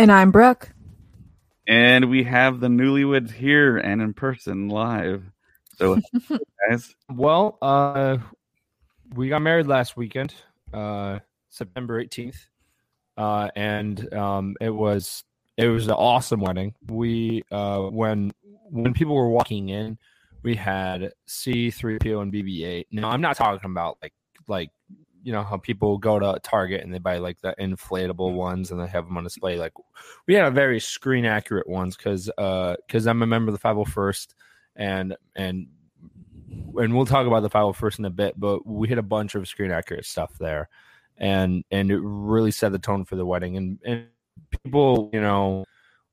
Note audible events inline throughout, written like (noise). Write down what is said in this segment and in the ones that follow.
And I'm Brooke. and we have the newlyweds here and in person live. So, (laughs) guys, Well, uh, we got married last weekend, uh, September 18th, uh, and um, it was it was an awesome wedding. We uh, when when people were walking in, we had C3PO and BB-8. Now, I'm not talking about like like you know how people go to Target and they buy like the inflatable mm. ones and they have them on display. Like we had a very screen accurate ones because because uh, I'm a member of the 501st and and and we'll talk about the 501st in a bit, but we hit a bunch of screen accurate stuff there, and and it really set the tone for the wedding. And and people, you know,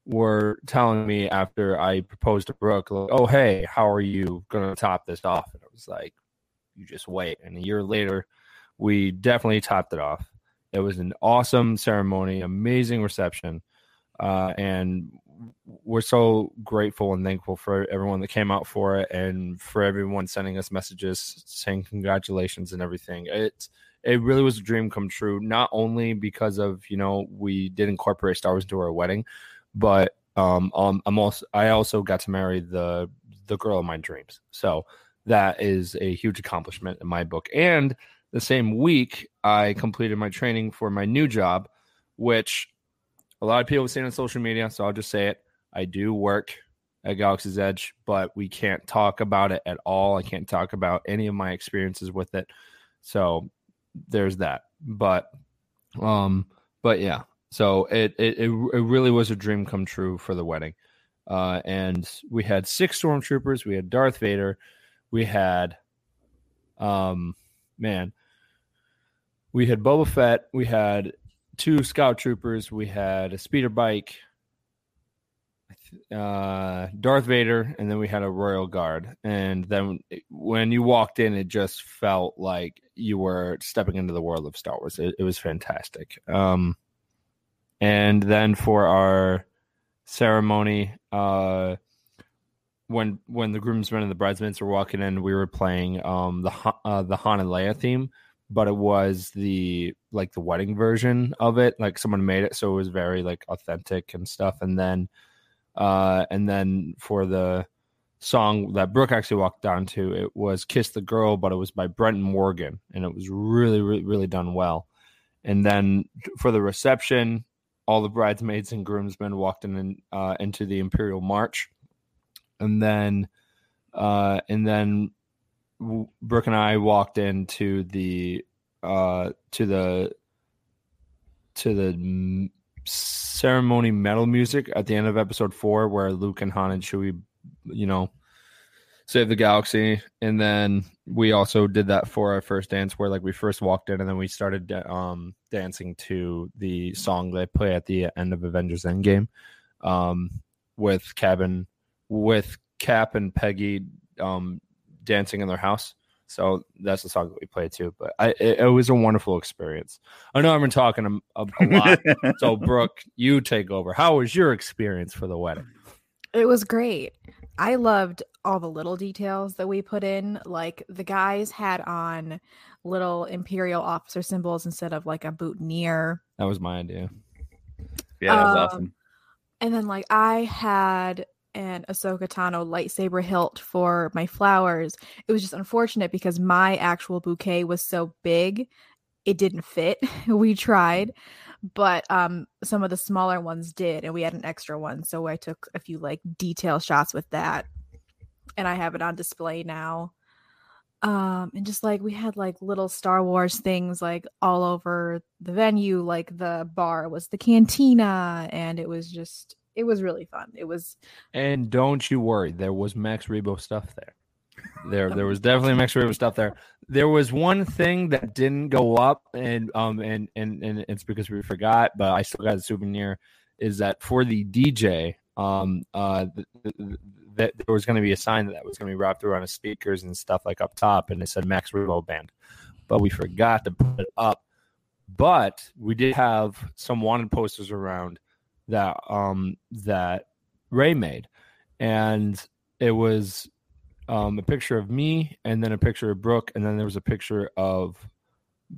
were telling me after I proposed to Brooke, like, "Oh, hey, how are you gonna top this off?" And I was like, "You just wait." And a year later, we definitely topped it off. It was an awesome ceremony, amazing reception, uh, and we're so grateful and thankful for everyone that came out for it and for everyone sending us messages saying congratulations and everything. It's it really was a dream come true, not only because of you know we did incorporate Star Wars into our wedding, but um, um I'm also I also got to marry the the girl of my dreams. So that is a huge accomplishment in my book. And the same week, I completed my training for my new job, which a lot of people have seen on social media. So I'll just say it. I do work at Galaxy's Edge, but we can't talk about it at all. I can't talk about any of my experiences with it. So there's that. But um, but yeah. So it it it, really was a dream come true for the wedding. Uh, and we had six stormtroopers. We had Darth Vader. We had, um, man, we had Boba Fett. We had two scout troopers. We had a speeder bike, uh, Darth Vader, and then we had a royal guard. And then when you walked in, it just felt like you were stepping into the world of Star Wars. It, it was fantastic. Um, and then for our ceremony, uh, when when the groomsmen and the bridesmaids were walking in, we were playing um the uh, the Leia theme, but it was the like the wedding version of it. Like someone made it, so it was very like authentic and stuff. And then, uh, and then for the song that Brooke actually walked down to, it was "Kiss the Girl," but it was by Brenton Morgan, and it was really really really done well. And then for the reception, all the bridesmaids and groomsmen walked in uh, into the Imperial March, and then uh, and then Brooke and I walked into the uh, to the to the ceremony metal music at the end of episode four, where Luke and Han and Chewie, you know, save the galaxy, and then we also did that for our first dance, where like we first walked in, and then we started um, dancing to the song they play at the end of Avengers Endgame, um, with Cabin with Cap and Peggy um, dancing in their house. So that's the song that we played too. But I, it, it was a wonderful experience. I know I've been talking a, a, a lot. (laughs) so Brooke, you take over. How was your experience for the wedding? It was great. I loved all the little details that we put in. Like the guys had on little Imperial officer symbols instead of like a boutonniere. That was my idea. yeah, that was Um, awesome. And then like I had an Ahsoka Tano lightsaber hilt for my flowers. It was just unfortunate because my actual bouquet was so big, it didn't fit. (laughs) we tried, but um some of the smaller ones did and we had an extra one so i took a few like detail shots with that and i have it on display now um and just like we had like little star wars things like all over the venue like the bar was the cantina and it was just it was really fun it was And don't you worry, there was Max Rebo stuff there. There, there was (laughs) definitely Max Rebo stuff there. There was one thing that didn't go up, and um, and and and it's because we forgot, but I still got a souvenir. Is that for the DJ? Um, uh, th- th- th- that there was going to be a sign that, that was going to be wrapped around his speakers and stuff like up top, and it said Max Rebo Band, but we forgot to put it up. But we did have some wanted posters around that um that Ray made, and it was um, a picture of me, and then a picture of Brooke, and then there was a picture of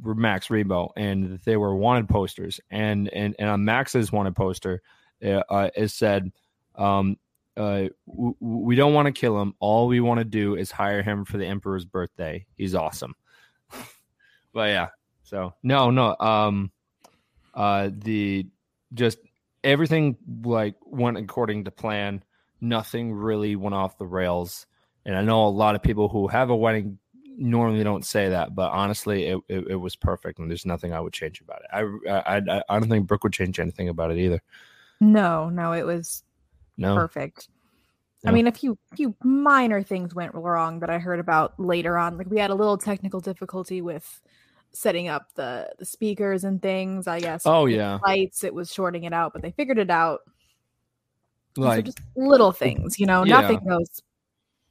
Max Rebo, and they were wanted posters. And and and on Max's wanted poster, uh, it said, um, uh, "We don't want to kill him. All we want to do is hire him for the Emperor's birthday. He's awesome." (laughs) but yeah, so no, no, um, uh, the just everything like went according to plan. Nothing really went off the rails. And I know a lot of people who have a wedding normally don't say that, but honestly, it, it, it was perfect, and there's nothing I would change about it. I, I I I don't think Brooke would change anything about it either. no no it was No, perfect Yeah. i mean a few few minor things went wrong that i heard about later on like we had a little technical difficulty with setting up the the speakers and things i guess Oh, yeah. lights it was shorting it out but they figured it out like just little things you know Yeah. nothing goes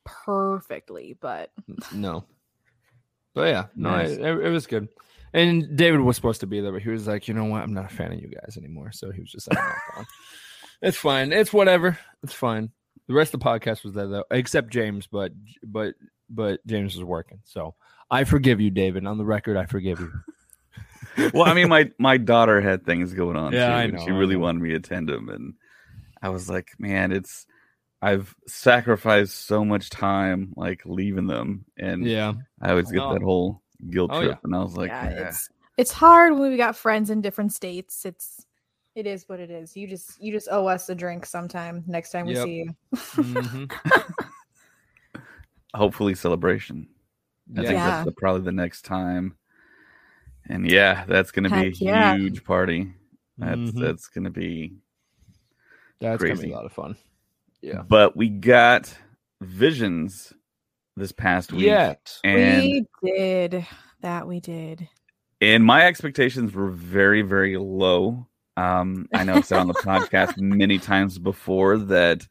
perfectly but no, but yeah, (laughs) no, Nice. it, it was good. And David was supposed to be there, but he was like, you know what, I'm not a fan of you guys anymore. So he was just like, "I'm (laughs) it's fine, it's whatever, it's fine. The rest of the podcast was there though, except James, but but but James was working, so I forgive you, David. On the record, I forgive you. (laughs) well, I mean, my my daughter had things going on. Yeah, too, I and know, She I really know. wanted me to attend them, and I was like, man, it's I've sacrificed so much time like leaving them, and Yeah, I always get that whole guilt Oh, trip, yeah. and I was like, yeah "Ah." it's it's hard when we got friends in different states it's it is what it is you just you just owe us a drink sometime next time we Yep. see you Mhm. (laughs) (laughs) hopefully celebration. I think Yeah. that's the, probably the next time. And yeah, that's going to be a yeah. huge party. That's Mhm. that's going to be. That's gonna be Crazy. a lot of fun. Yeah. But we got visions this past week, Yeah. and we did that we did and my expectations were very very low. Um, I know I've said on the (laughs) podcast many times before that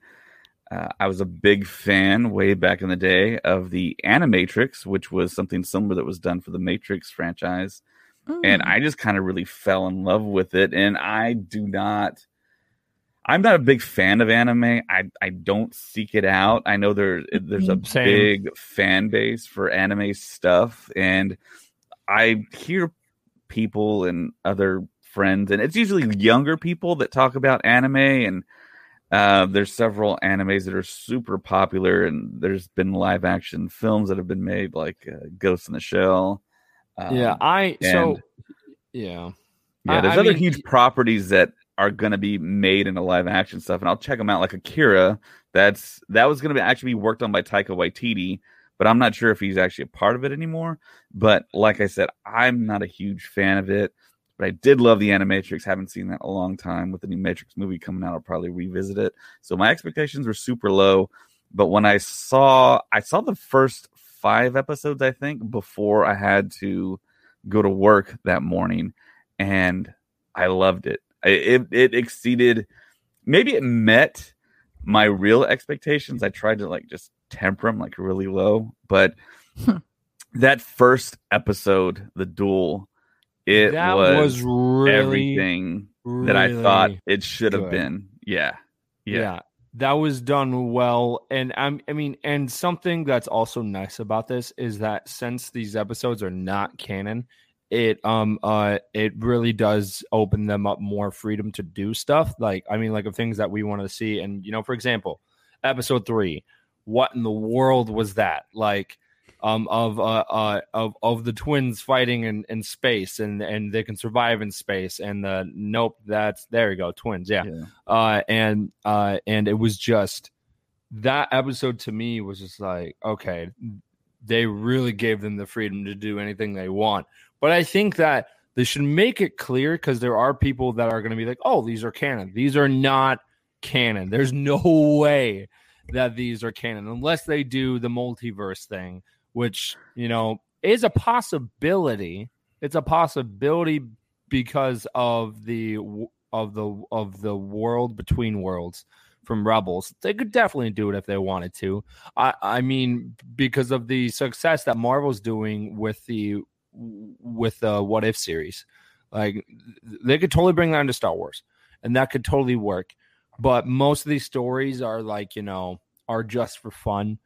uh, I was a big fan way back in the day of the Animatrix, which was something similar that was done for the Matrix franchise. and Mm. I just kind of really fell in love with it. And I do not, I'm not a big fan of anime. I I don't seek it out. I know there there's a Mm, Same. big fan base for anime stuff, and I hear people and other friends, and it's usually younger people that talk about anime and. Uh, there's several animes that are super popular, and there's been live action films that have been made, like uh, Ghost in the Shell. Um, yeah, I so yeah. yeah, there's I other mean, huge properties that are going to be made into live action stuff, and I'll check them out. Like Akira, that's that was going to be actually be worked on by Taika Waititi, but I'm not sure if he's actually a part of it anymore. But like I said, I'm not a huge fan of it. But I did love the Animatrix. Haven't seen that in a long time. With the new Matrix movie coming out, I'll probably revisit it. So my expectations were super low. But when I saw, I saw the first five episodes, I think, before I had to go to work that morning, and I loved it. It it exceeded, maybe it met my real expectations. I tried to like just temper them like really low, but (laughs) that first episode, the duel, it that was, was, really everything that I thought it should have been. Yeah. Yeah. Yeah. that was done well, and I'm, I mean, and something that's also nice about this is that since these episodes are not canon, it um uh it really does open them up more freedom to do stuff. Like, I mean, like of things that we want to see, and you know, for example, episode three, what in the world was that? Like, um, of uh, uh, of of the twins fighting in, in space and and they can survive in space and uh, nope that's there you go twins yeah, Yeah. Uh, and uh, and it was just that episode to me was just like okay they really gave them the freedom to do anything they want. But I think that they should make it clear because there are people that are going to be like oh these are canon. These are not canon. There's no (laughs) way that these are canon. Unless they do the multiverse thing which you know is a possibility. It's a possibility because of the of the of the world between worlds from rebels. They could definitely do it if they wanted to. I i mean because of the success that marvel's doing with the with the what if series. Like they could totally bring that into star wars and that could totally work. But most of these stories are like you know are just for fun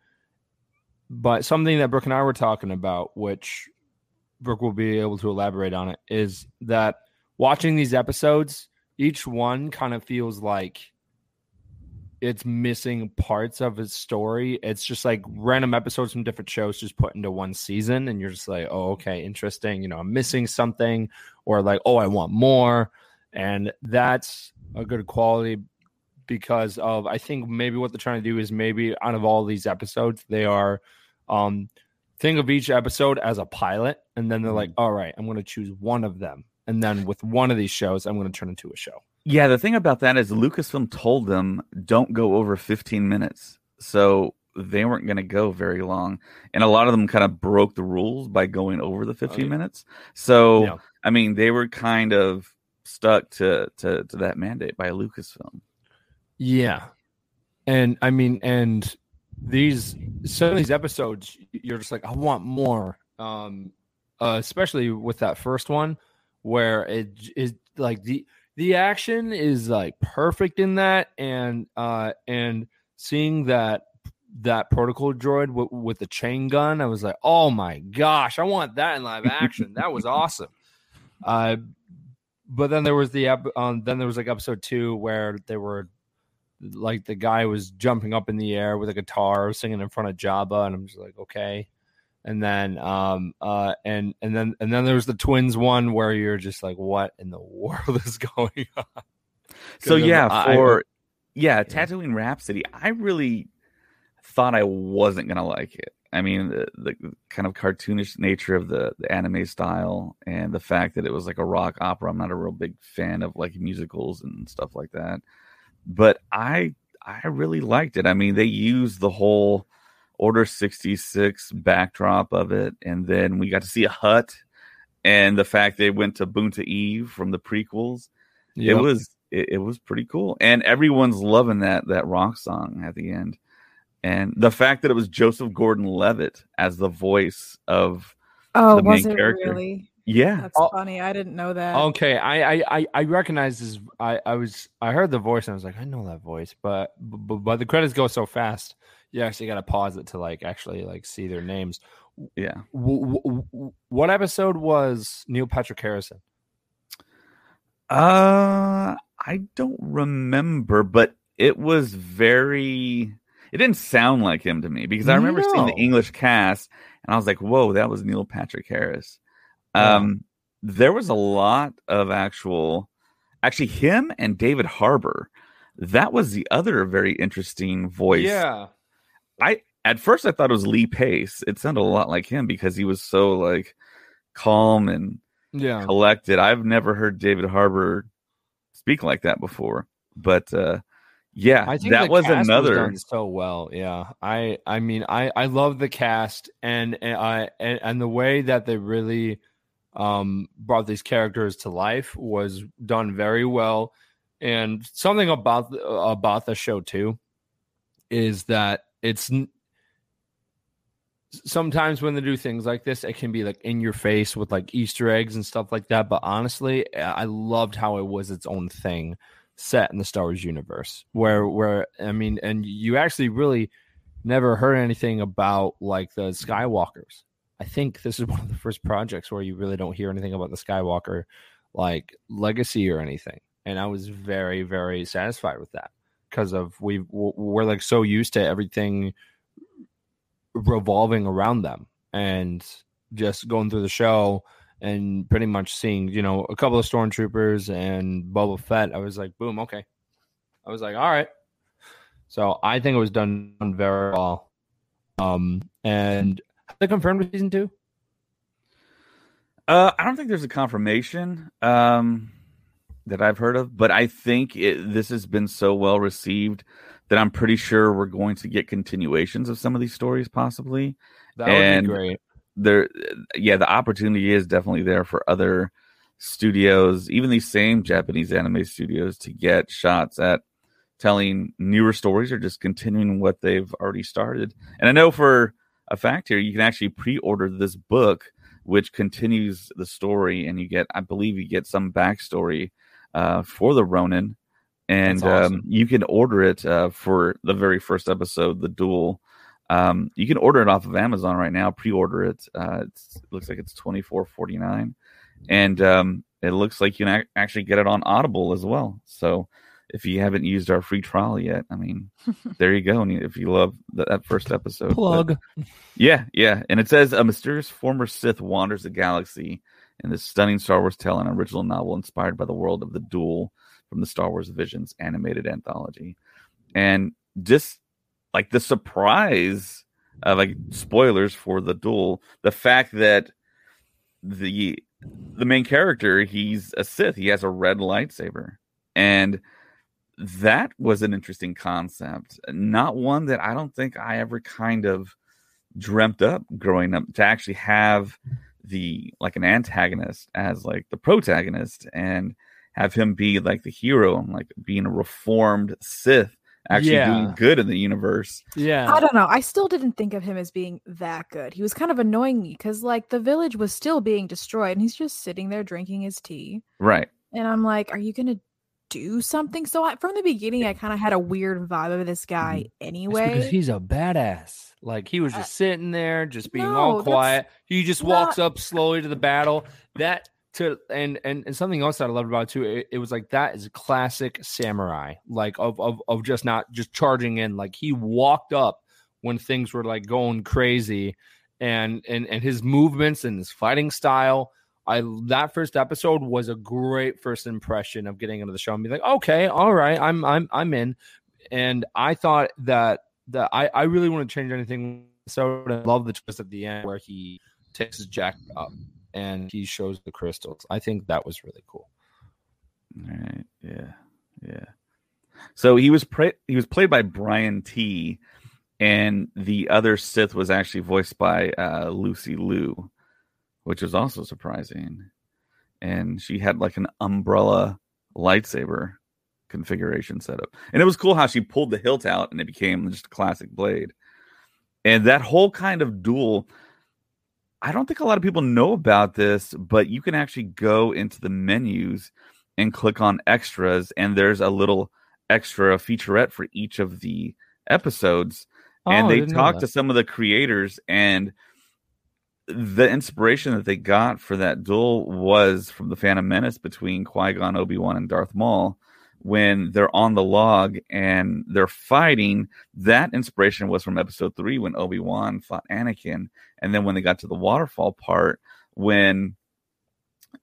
but something that brooke and i were talking about which brooke will be able to elaborate on it is that watching these episodes each one kind of feels like it's missing parts of its story. It's just like random episodes from different shows just put into one season and you're just like oh okay interesting you know i'm missing something or like oh i want more and that's a good quality because of I think maybe what they're trying to do is maybe out of all these episodes they are um think of each episode as a pilot and then they're like all right I'm going to choose one of them and then with one of these shows I'm going to turn into a show. Yeah, the thing about that is Lucasfilm told them don't go over 15 minutes. So they weren't going to go very long. And a lot of them kind of broke the rules by going over the 15 Okay. minutes. So, Yeah. I mean, they were kind of stuck to, to, to that mandate by Lucasfilm. Yeah. And I mean, and these some of these episodes, you're just like, I want more. Um, uh, especially with that first one, where it is like the the action is like perfect in that, and uh, and seeing that that protocol droid w- with the chain gun, I was like, oh my gosh, I want that in live action. that was (laughs) awesome. Uh, but then there was the ep- um, then there was like episode two where they were like the guy was jumping up in the air with a guitar singing in front of Jabba and I'm just like okay and then um uh and and then and then there was the twins one where you're just like what in the (laughs) world is going on So, yeah, I- for, yeah, Tatooine Rhapsody, I really thought I wasn't going to like it. I mean, the, the kind of cartoonish nature of the, the anime style and the fact that it was like a rock opera. I'm not a real big fan of like musicals and stuff like that. But I I really liked it. I mean, they used the whole Order 66 backdrop of it, and then we got to see a Hutt and the fact they went to Boonta Eve from the prequels. It was it, it was pretty cool. And everyone's loving that that rock song at the end. And the fact that it was Joseph Gordon Levitt as the voice of Oh, the main was it character. really? Yeah. That's Oh. funny. I didn't know that. okay I, I i i recognize this i i was i heard the voice and i was like i know that voice but but, but the credits go so fast you actually got to pause it to like actually like see their names Yeah. w- w- w- what episode was neil patrick harrison Uh I don't remember, but it was very it didn't sound like him to me because I remember seeing the English cast and I was like, whoa, that was Neil Patrick Harris. Um there was a lot of actual actually him and David Harbour. That was the other very interesting voice. yeah I at first I thought it was Lee Pace. It sounded a lot like him because he was so like calm and yeah collected. I've never heard David Harbour speak like that before. But uh yeah, I think that was another done so well. Yeah, I I mean I I love the cast and and I and, and the way that they really um brought these characters to life was done very well. And something about about the show too is that it's sometimes when they do things like this, it can be like in your face with like Easter eggs and stuff like that. But honestly, I loved how it was its own thing set in the Star Wars universe where where I mean and you actually really never heard anything about like the Skywalkers. I think this is (laughs) one of the first projects where you really don't hear anything about the Skywalker like legacy or anything. And I was very very satisfied with that because of we we're like so used to everything revolving around them and just going through the show and pretty much seeing, you know, a couple of stormtroopers and Boba Fett, I was like, boom, okay. I was like, all right. So I think it was done very well. Um, and they confirmed with season two. Uh, I don't think there's a confirmation um, that I've heard of, but I think it, this has been so well received that I'm pretty sure we're going to get continuations of some of these stories, possibly. That would And- be great. There, yeah, the opportunity is definitely there for other studios, even these same Japanese anime studios, to get shots at telling newer stories or just continuing what they've already started. And I know for a fact here, you can actually pre-order this book, which continues the story, and you get, I believe, you get some backstory uh, for the Ronin, and awesome. um, you can order it uh, for the very first episode, the duel. Um, you can order it off of Amazon right now. Pre-order it. Uh, it's, it looks like it's twenty four forty nine, and um, it looks like you can ac- actually get it on Audible as well. So if you haven't used our free trial yet, I mean, (laughs) there you go. And if you love th- that first episode, But- Plug. yeah, yeah. And it says a mysterious former Sith wanders the galaxy in this stunning Star Wars tale, an original novel inspired by the world of the duel from the Star Wars Visions animated anthology. And just like the surprise of like spoilers for the duel, the fact that the the main character, he's a Sith, he has a red lightsaber. And that was an interesting concept. Not one that I don't think I ever kind of dreamt up growing up to actually have the like an antagonist as like the protagonist and have him be like the hero and like being a reformed Sith actually Yeah. doing good in the universe. Yeah. I don't know. I still didn't think of him as being that good. He was kind of annoying me because, like, the village was still being destroyed, and he's just sitting there drinking his tea. Right. And I'm like, are you gonna do something? So I, from the beginning, I kind of had a weird vibe of this guy It's anyway. because he's a badass. Like he was Uh, just sitting there, just being no, all quiet. He just walks not- up slowly to the battle. That to and and and something else that I loved about it too. It, it was like that is a classic samurai, like of of of just not just charging in. Like he walked up when things were like going crazy, and and and his movements and his fighting style. I that first episode was a great first impression of getting into the show and be like, okay, all right, I'm I'm I'm in. And I thought that that I I really want to change anything. So I love the twist at the end where he takes his jacket up and he shows the crystals. I think that was really cool. Right. Yeah. Yeah. So he was pre- he was played by Brian Tee, and the other Sith was actually voiced by uh, Lucy Liu, which was also surprising. And she had like an umbrella lightsaber configuration setup, and it was cool how she pulled the hilt out and it became just a classic blade. And that whole kind of duel, I don't think a lot of people know about this, but you can actually go into the menus and click on extras, and there's a little extra featurette for each of the episodes. and Oh, I they talked to some of the creators, and the inspiration that they got for that duel was from the Phantom Menace between Qui Gon, Obi Wan, and Darth Maul. When they're on the log and they're fighting, that inspiration was from episode three when Obi Wan fought Anakin. And then when they got to the waterfall part, when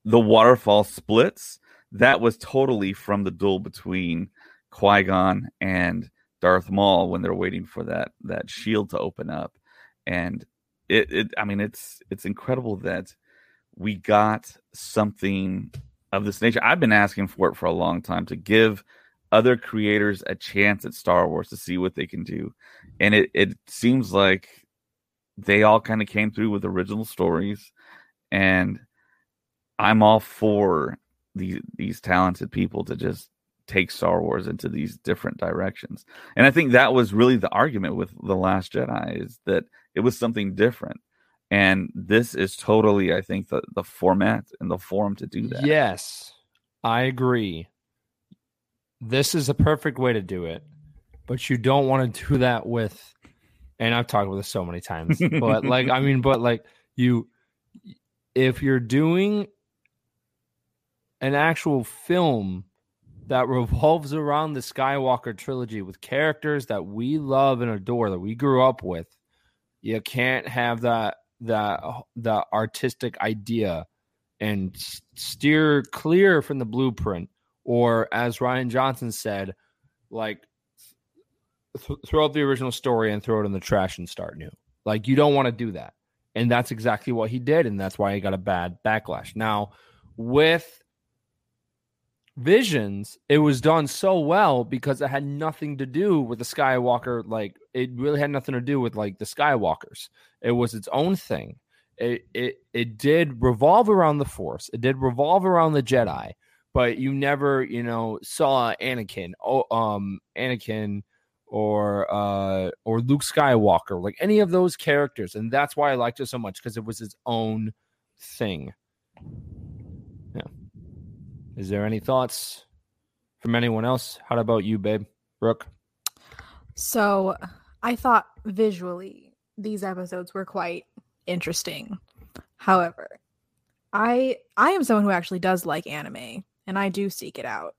the waterfall splits, that was totally from the duel between Qui Gon and Darth Maul when they're waiting for that that shield to open up, and it, it I mean it's it's incredible that we got something of this nature. I've been asking for it for a long time to give other creators a chance at Star Wars to see what they can do, and it it seems like they all kind of came through with original stories, and I'm all for these these talented people to just take Star Wars into these different directions. And I think that was really the argument with The Last Jedi is that it was something different. And this is totally, I think, the, the format and the forum to do that. Yes, I agree. This is a perfect way to do it, but you don't want to do that with. And I've talked about this so many times, but like, I mean, but like, you, if you're doing an actual film that revolves around the Skywalker trilogy with characters that we love and adore, that we grew up with, you can't have that that the artistic idea and steer clear from the blueprint or as Rian Johnson said like th- throw out the original story and throw it in the trash and start new. Like you don't want to do that. And that's exactly what he did and that's why he got a bad backlash. Now with visions it was done so well because it had nothing to do with the skywalker like it really had nothing to do with like the skywalkers. It was its own thing. It it it did revolve around the force. It did revolve around the jedi but you never you know saw anakin oh um anakin or uh or luke skywalker like any of those characters and that's why i liked it so much because it was its own thing is there any thoughts from anyone else how about you babe brooke So I thought visually these episodes were quite interesting. However, I I am someone who actually does like anime and I do seek it out.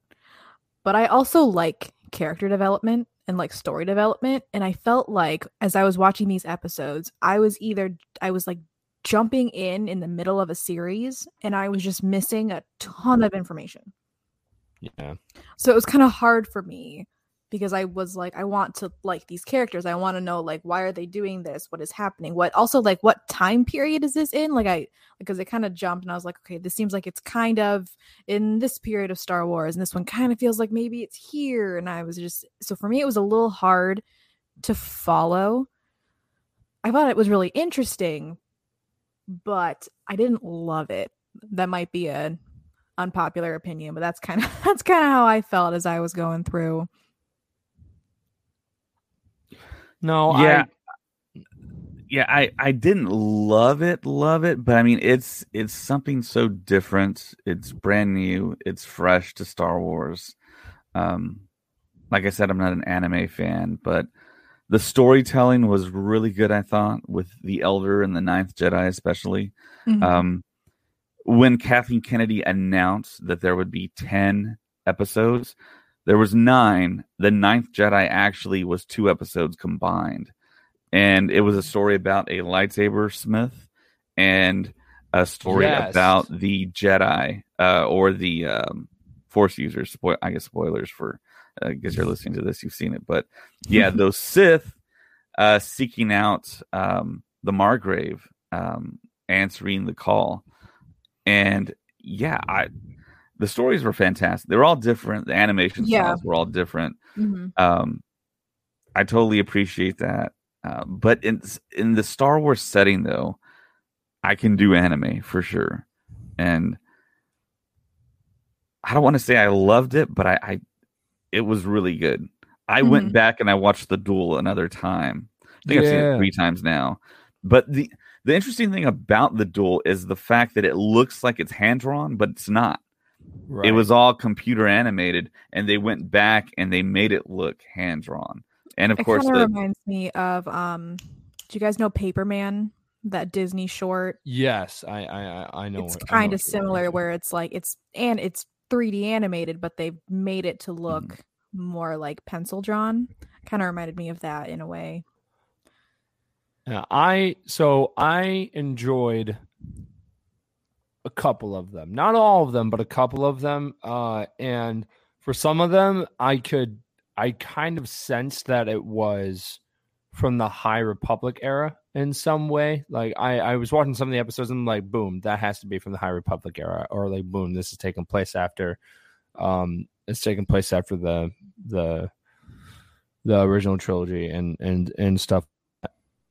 But I also like character development and like story development and I felt like as I was watching these episodes, I was either I was like jumping in in the middle of a series and I was just missing a ton of information. yeah So it was kind of hard for me because I was like, I want to like these characters. I want to know like why are they doing this? What is happening? What also like what time period is this in? Like I because it kind of jumped and I was like, okay, this seems like it's kind of in this period of Star Wars, and this one kind of feels like maybe it's here. And I was just so for me, it was a little hard to follow. I thought it was really interesting, but I didn't love it. That might be an unpopular opinion, but that's kind of (laughs) that's kind of how I felt as I was going through. no Yeah. I, yeah i i didn't love it love it but i mean it's it's something so different it's brand new it's fresh to star wars um like i said i'm not an anime fan but the storytelling was really good i thought with the elder and the ninth jedi especially Mhm. um when kathleen kennedy announced that there would be 10 episodes there was nine the ninth jedi actually was two episodes combined and it was a story about a lightsaber smith and a story Yes. about the Jedi uh, or the um, Force users. I guess spoilers for uh, I guess you're listening to this, you've seen it, but (laughs) yeah, those Sith uh, seeking out um, the Margrave, um, answering the call, and yeah, I the stories were fantastic. They were all different. The animation Yeah. styles were all different. Mhm. Um, I totally appreciate that. Uh, but in in the Star Wars setting, though, I can do anime for sure, and I don't want to say I loved it, but I, I it was really good. I went Mhm. back and I watched the duel another time. I think I've seen it three times now. But the the interesting thing about the duel is the fact that it looks like it's hand drawn, but it's not. right. It was all computer animated, and they went back and they made it look hand drawn. And of It course, kind of the reminds me of um. Do you guys know Paperman? That Disney short. yes I I I- I know it's what- I know kind of similar, where it's like it's and it's 3D animated, but they've made it to look Mm-hmm. more like pencil drawn. Kind of reminded me of that in a way. Yeah, I so I enjoyed a couple of them, not all of them, but a couple of them. Uh, and for some of them, I could, I kind of sensed that it was from the High Republic era in some way. Like I, I was watching some of the episodes and I'm like, boom, that has to be from the High Republic era, or like, boom, this is taking place after, um, it's taking place after the the the original trilogy and and and stuff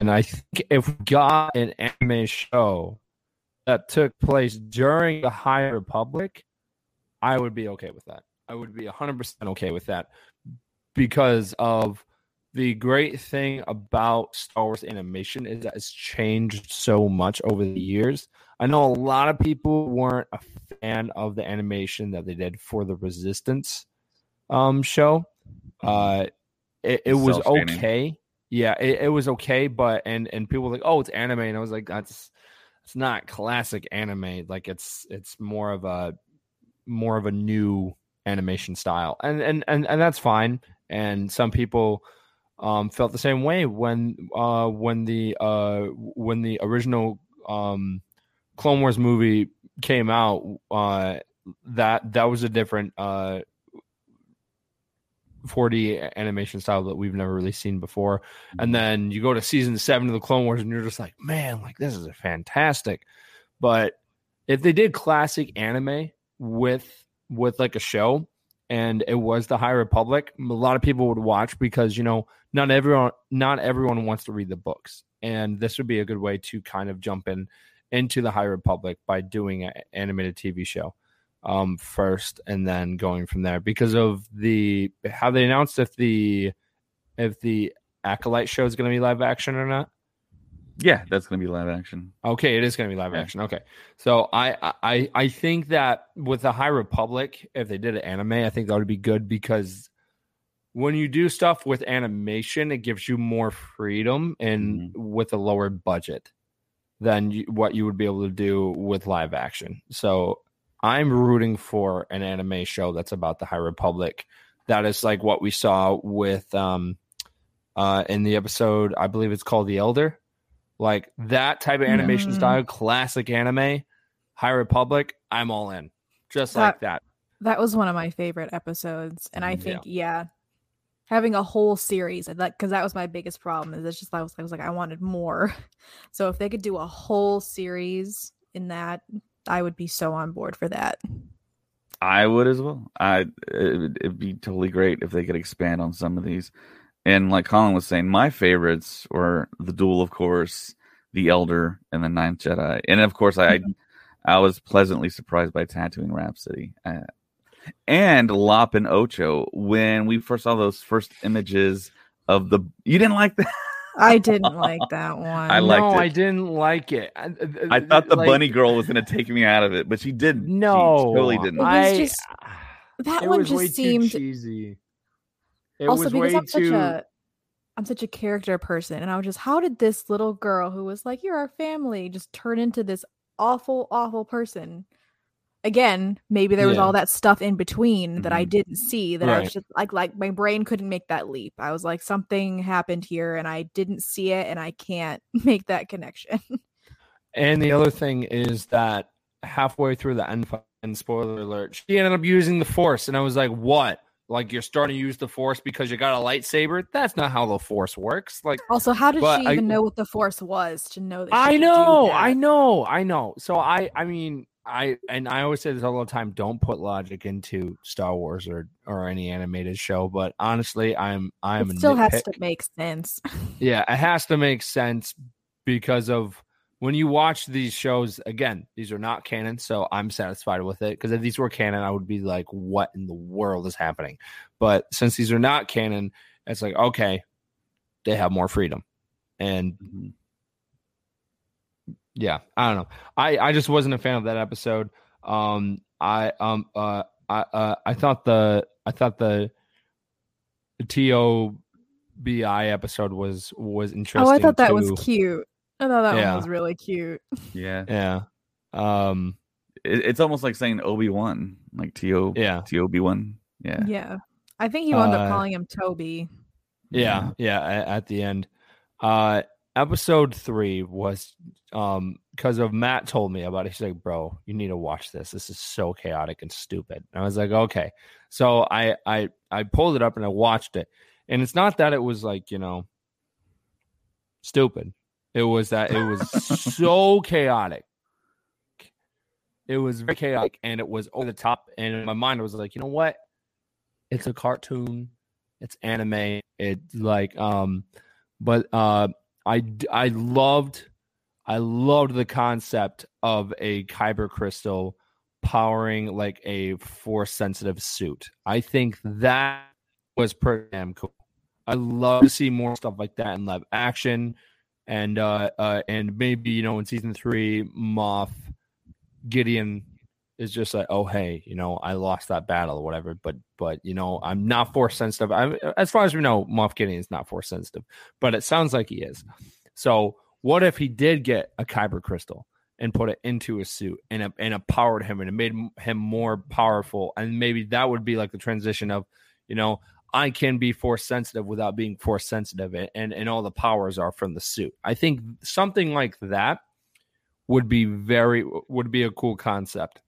and I think if we got an anime show that took place during the High Republic, I would be okay with that. I would be 100% okay with that because of the great thing about Star Wars animation is that it's changed so much over the years. I know a lot of people weren't a fan of the animation that they did for the Resistance um, show. Uh, it, it was okay. Yeah it, it was okay but and and people were like oh it's anime and i was like that's it's not classic anime. Like it's it's more of a more of a new animation style. And and and, and that's fine. And some people um, felt the same way when uh, when the uh, when the original um, Clone Wars movie came out. Uh, that that was a different uh, 4D animation style that we've never really seen before. And then you go to season seven of the Clone Wars, and you're just like, man, like this is a fantastic. But if they did classic anime with with like a show, and it was the High Republic, a lot of people would watch because you know not everyone not everyone wants to read the books, and this would be a good way to kind of jump in into the High Republic by doing an animated TV show um, first, and then going from there because of the how they announced if the if the acolyte show is going to be live action or not. Yeah, that's going to be live action. Okay, it is going to be live Yeah. action. Okay, so I I I think that with the High Republic, if they did an anime, I think that would be good because when you do stuff with animation, it gives you more freedom and with a lower budget than you, what you would be able to do with live action. So I'm rooting for an anime show that's about the High Republic. That is like what we saw with um uh in the episode, I believe it's called The Elder. Like that type of animation Mm. style, classic anime, High Republic, I'm all in. Just That- like that. That was one of my favorite episodes, and I Mm, think yeah, having a whole series like because that was my biggest problem is it's just I was, I was like I wanted more. (laughs) So if they could do a whole series in that, I would be so on board for that. I would as well. I it'd be totally great if they could expand on some of these. And like Colin was saying, my favorites were the Duel, of course, the Elder, and the Ninth Jedi. And of course, I I was pleasantly surprised by Tatooine Rhapsody. Uh, and Lop and Ocho when we first saw those first images of the. You didn't like that? I didn't like that one. (laughs) I liked no, it. I didn't like it. I, I thought the like, bunny girl was going to take me out of it, but she didn't. She No, totally didn't. It was I, just- that it one was way just seemed too cheesy. It also was because way I'm such too. a I'm such a character person, and I was just, how did this little girl who was like, "You're our family," just turn into this awful, awful person? Again, maybe there was Yeah. all that stuff in between that I Mhm. didn't see. That I was just like, like my brain couldn't make that leap. I was like, something happened here, and I didn't see it, and I can't (laughs) make that connection. And the other thing is that halfway through the end, and spoiler alert, she ended up using the force, and I was like, "What? Like you're starting to use the force because you got a lightsaber? That's not how the force works." Like also, how did she I- even know what the force was to know that? I know, I know, I know. So I, I mean, I and I always say this all the time: don't put logic into Star Wars or or any animated show. But honestly, I'm I'm It still has to make sense. (laughs) Yeah, it has to make sense because of when you watch these shows. Again, these are not canon, so I'm satisfied with it. Because if these were canon, I would be like, "What in the world is happening?" But since these are not canon, it's like, okay, they have more freedom, and Mhm. yeah, I don't know. I I just wasn't a fan of that episode. Um, I um uh I uh I thought the I thought the T O B I episode was was interesting. Oh, I thought that was cute. I thought that Yeah. one was really cute. Yeah. Yeah. Um. It, it's almost like saying Obi Wan, like T O Yeah. T O B One. Yeah. Yeah. I think he wound Uh, up calling him Toby. Yeah. Yeah. a- At the end, uh, episode three was um because of Matt told me about it. He's like, "Bro, you need to watch this. This is so chaotic and stupid." And I was like, "Okay." So I I I pulled it up and I watched it, and it's not that it was like you know stupid. It was that it was so chaotic. It was very chaotic and it was over the top. And in my mind, I was like, you know what? It's a cartoon. It's anime. It's like, um, but uh, I I loved, I loved the concept of a kyber crystal powering like a force sensitive suit. I think that was pretty damn cool. I love to see more stuff like that in live action, and uh, uh, and maybe you know in season three, Moff Gideon is just like, oh hey, you know, I lost that battle or whatever, but but you know, I'm not force sensitive. I'm, as far as we know, Moff Gideon is not force sensitive, but it sounds like he is. So what if he did get a kyber crystal and put it into his suit and it, and it powered him and it made him more powerful and maybe that would be like the transition of, you know, I can be force sensitive without being force sensitive, and, and all the powers are from the suit. I think something like that would be very would be a cool concept.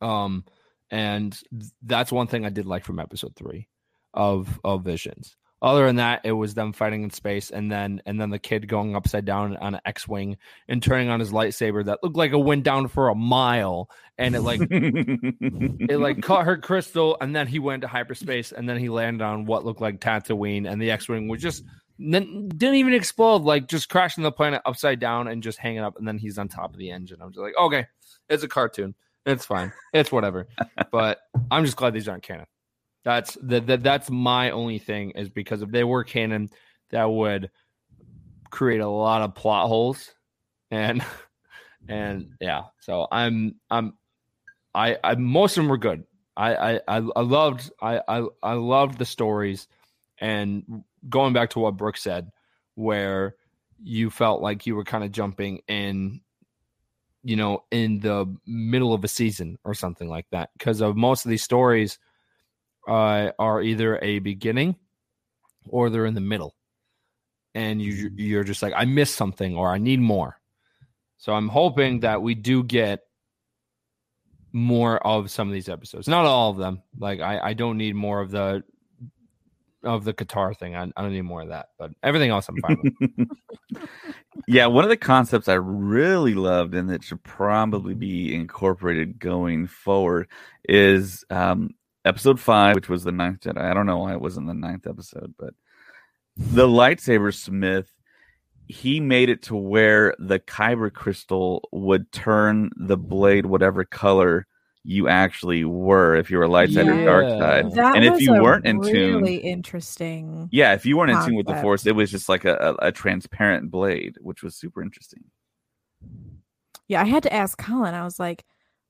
Um, and that's one thing I did like from episode three of of Visions. Other than that, it was them fighting in space, and then and then the kid going upside down on an X-wing and turning on his lightsaber that looked like it went down for a mile, and it like (laughs) it like caught her crystal, and then he went to hyperspace, and then he landed on what looked like Tatooine, and the X-wing was just then didn't even explode, like just crashing the planet upside down and just hanging up, and then he's on top of the engine. I'm just like, okay, it's a cartoon, it's fine, it's whatever, (laughs) but I'm just glad these aren't canon. That's that, that that's my only thing is because if they were canon, that would create a lot of plot holes, and (laughs) and yeah. So I'm I'm I I most of them were good. I I I loved I I I loved the stories, and going back to what Brooke said, where you felt like you were kind of jumping in you know in the middle of a season or something like that because of most of these stories uh, are either a beginning or they're in the middle, and you you're just like I missed something or I need more. So I'm hoping that we do get more of some of these episodes. Not all of them. Like I, I don't need more of the of the guitar thing. I, I don't need more of that. But everything else I'm fine with. (laughs) yeah, one of the concepts I really loved and that should probably be incorporated going forward is um, episode five, which was the ninth Jedi. I don't know why it wasn't the ninth episode, but the lightsaber smith, he made it to where the kyber crystal would turn the blade whatever color you actually were if you were lightsaber yeah. dark side. That and if you weren't in really tune, really interesting. Yeah, if you weren't concept. in tune with the force, it was just like a, a, a transparent blade, which was super interesting. Yeah, I had to ask Colin. I was like,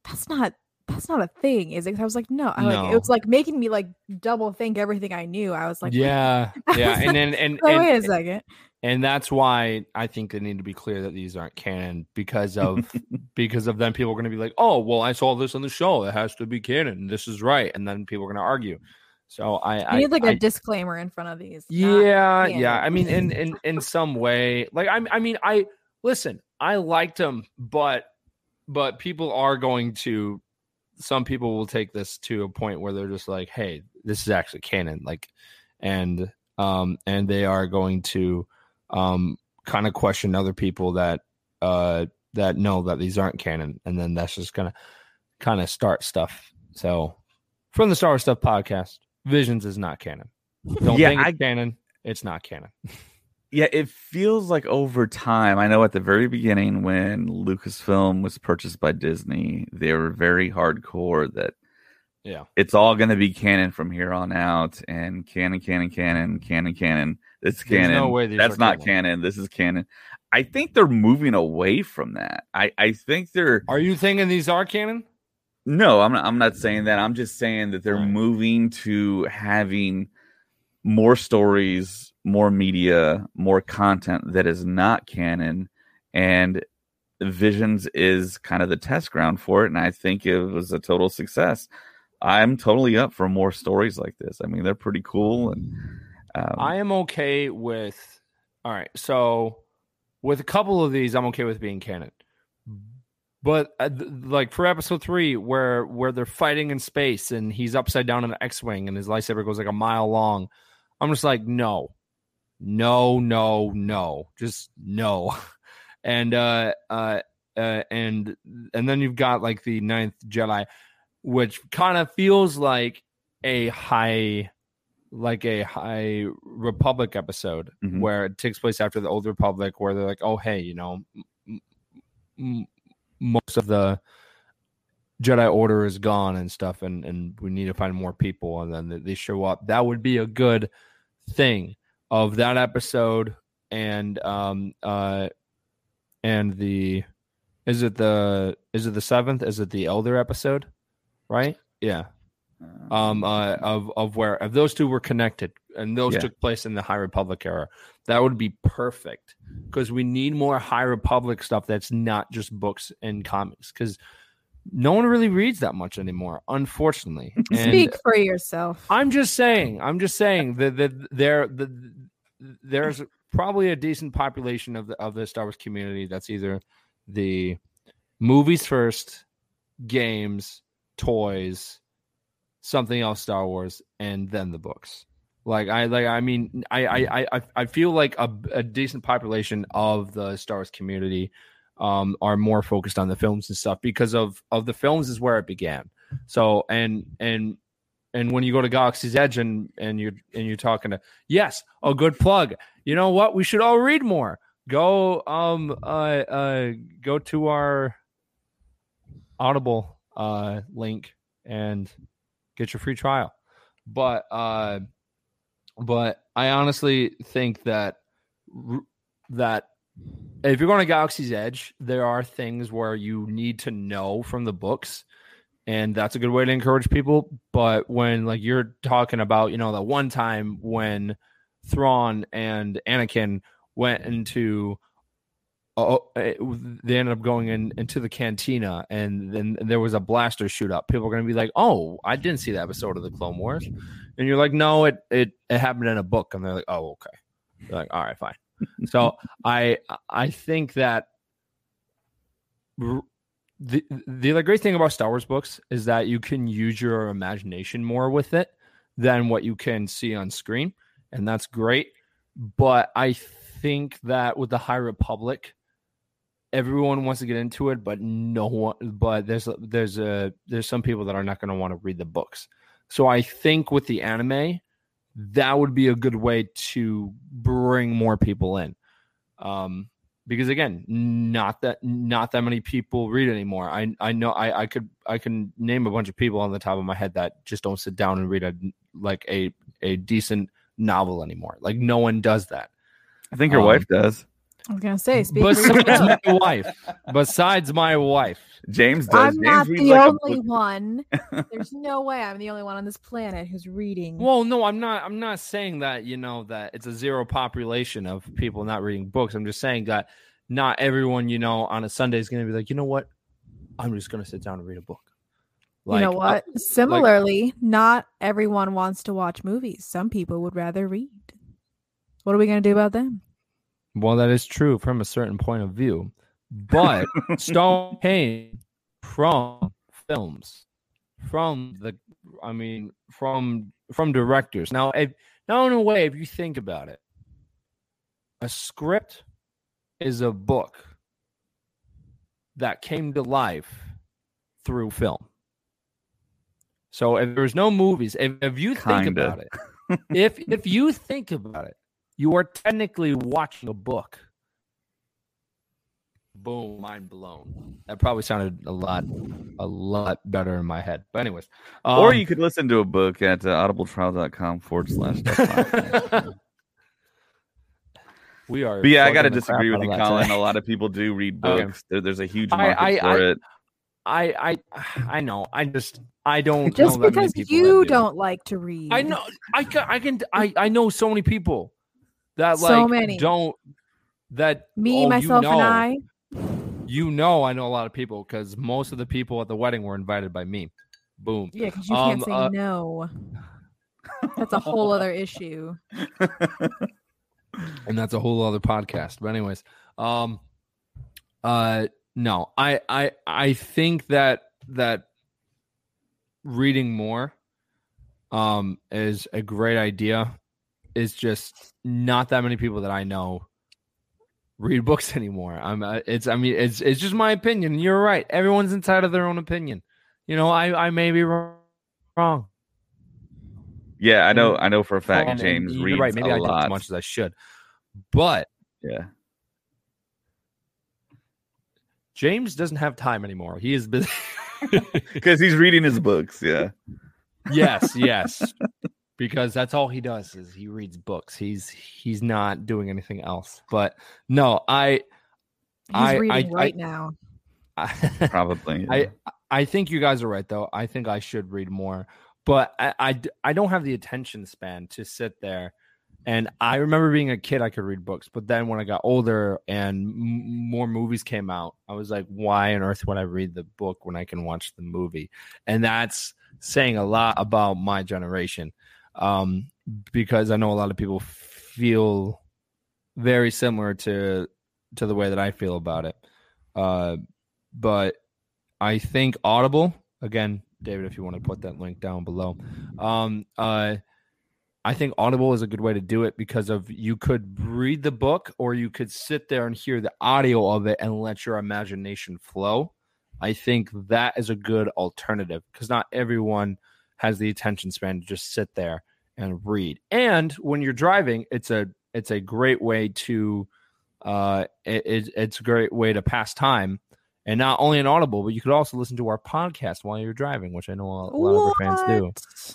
"That's not that's not a thing, is it? I was like, no, I like no. it was like making me like double think everything I knew. I was like, yeah, (laughs) yeah, and then and, oh, and, wait a second, and that's why I think they need to be clear that these aren't canon because of (laughs) because of then people are going to be like, oh, well, I saw this on the show, it has to be canon, this is right, and then people are going to argue. So I, I need like a I, disclaimer in front of these. Yeah, yeah. I mean, in (laughs) in in some way, like I, I mean, I listen. I liked them, but but people are going to some people will take this to a point where they're just like, "Hey, this is actually canon," like, and um, and they are going to um, kind of question other people that uh that know that these aren't canon, and then that's just gonna kind of start stuff. So, from the Star Wars Stuff podcast, Visions is not canon. Don't yeah, think it's I, canon. It's not canon. (laughs) yeah, it feels like over time. I know at the very beginning when Lucasfilm was purchased by Disney, they were very hardcore that yeah, it's all going to be canon from here on out, and canon, canon, canon, canon, canon. It's canon. No way That's not canon. canon. This is canon. I think they're moving away from that. I I think they're. Are you thinking these are canon? No, I'm not. I'm not saying that. I'm just saying that they're right. moving to having more stories more media, more content that is not canon, and Visions is kind of the test ground for it. And I think it was a total success. I'm totally up for more stories like this. I mean, they're pretty cool, and um, I am okay with. All right, so with a couple of these, I'm okay with being canon. But uh, like for episode three, where where they're fighting in space and he's upside down in an X-wing and his lightsaber goes like a mile long, I'm just like, no, no, no, no, just no. (laughs) And uh, uh, uh, and and then you've got like the ninth Jedi, which kind of feels like a high, like a high Republic episode mm-hmm. where it takes place after the Old Republic, where they're like, oh hey, you know, m- m- most of the Jedi Order is gone and stuff, and and we need to find more people, and then they show up. That would be a good thing of that episode and um uh and the is it the is it the seventh? Is it the elder episode? Right? Yeah. Um uh of of where if those two were connected and those yeah. took place in the high republic era. That would be perfect because we need more high republic stuff that's not just books and comics because no one really reads that much anymore, unfortunately. (laughs) And Speak for yourself. I'm just saying. I'm just saying that that there the, there's probably a decent population of the of the Star Wars community that's either the movies first, games, toys, something else Star Wars, and then the books. Like I like I mean I I I I feel like a, a decent population of the Star Wars community um are more focused on the films and stuff because of of the films is where it began. So and and and when you go to Galaxy's Edge and and you're and you're talking to yes, a good plug. You know what? We should all read more. Go um uh uh go to our Audible uh link and get your free trial. But uh but I honestly think that that if you're going to Galaxy's Edge, there are things where you need to know from the books, and that's a good way to encourage people. But when like you're talking about, you know, the one time when Thrawn and Anakin went into oh, eh, they ended up going in into the cantina, and then there was a blaster shoot up. People are going to be like, "Oh, I didn't see the episode of the Clone Wars," and you're like, "No, it it it happened in a book," and they're like, "Oh, okay." They're like, "All right, fine." So I I think that the the other great thing about Star Wars books is that you can use your imagination more with it than what you can see on screen, and that's great. But I think that with the High Republic, everyone wants to get into it, but no one. But there's there's a there's some people that are not going to want to read the books. So I think with the anime, that would be a good way to bring more people in. Um, because again, not that not that many people read anymore. I I know I I could I can name a bunch of people on the top of my head that just don't sit down and read a like a a decent novel anymore. Like no one does that. I think your Um, wife does. I was gonna say, speak Besides my wife. Besides my wife. James does. I'm James not the like only one. (laughs) There's no way I'm the only one on this planet who's reading. Well, no, I'm not. I'm not saying that you know that it's a zero population of people not reading books. I'm just saying that not everyone you know on a Sunday is going to be like, you know what, I'm just going to sit down and read a book. you know uh, what? Similarly, not everyone wants to watch movies. Some people would rather read. What are we gonna do about them? well, that is true from a certain point of view, but (laughs) Stone came from films, from the, I mean, from from directors. Now, if, now in a way, if you think about it, a script is a book that came to life through film. So if there's no movies, if, if you think Kinda. about it, if if you think about it, you are technically watching a book. Boom, mind blown. That probably sounded a lot, a lot better in my head. But anyways, or um, you could listen to a book at uh, audibletrial.com forward slash. (laughs) stuff we are. But yeah, I got to plugging the crap disagree with you, Colin. today. A lot of people do read (laughs) Okay. books. There, there's a huge I- market I- for I- it. I, I, I know. I just, I don't. Just know that many because you that do. don't like to read. I know. I can. I can. I. I know so many people that like So many. don't. That Me, oh, myself, you know, and I. You know, I know a lot of people because most of the people at the wedding were invited by me. Boom. Yeah, because you can't Um, say uh, no. That's a whole other issue. (laughs) and that's a whole other podcast. But anyways, um, uh, no, I, I, I think that that reading more, um, is a great idea. It's just not that many people that I know read books anymore. I'm, uh, it's, I mean, it's, it's just my opinion. You're right. Everyone's entitled to their own opinion. You know, I, I may be wrong. yeah, I know. I know for a fact And- James reads right. Maybe a I lot. as much as I should, but Yeah, James doesn't have time anymore. He is busy. (laughs) because he's reading his books. Yeah, yes, yes. (laughs) Because that's all he does is he reads books. He's he's not doing anything else. But no, I He's I- reading I- right now. I, (laughs) probably. I I think you guys are right though. I think I should read more, but I I don't have the attention span to sit there And I remember being a kid, I could read books, but then when I got older and m- more movies came out, I was like, why on earth would I read the book when I can watch the movie? And that's saying a lot about my generation, um, because I know a lot of people feel very similar to to the way that I feel about it. Uh, but I think Audible again, David, if you want to put that link down below. Um, uh, I think Audible is a good way to do it because of you could read the book or you could sit there and hear the audio of it and let your imagination flow. I think that is a good alternative because not everyone has the attention span to just sit there and read. And when you're driving, it's a it's a great way to uh it, it's a great way to pass time and not only an audible but you could also listen to our podcast while you're driving which i know a, a lot of our fans do.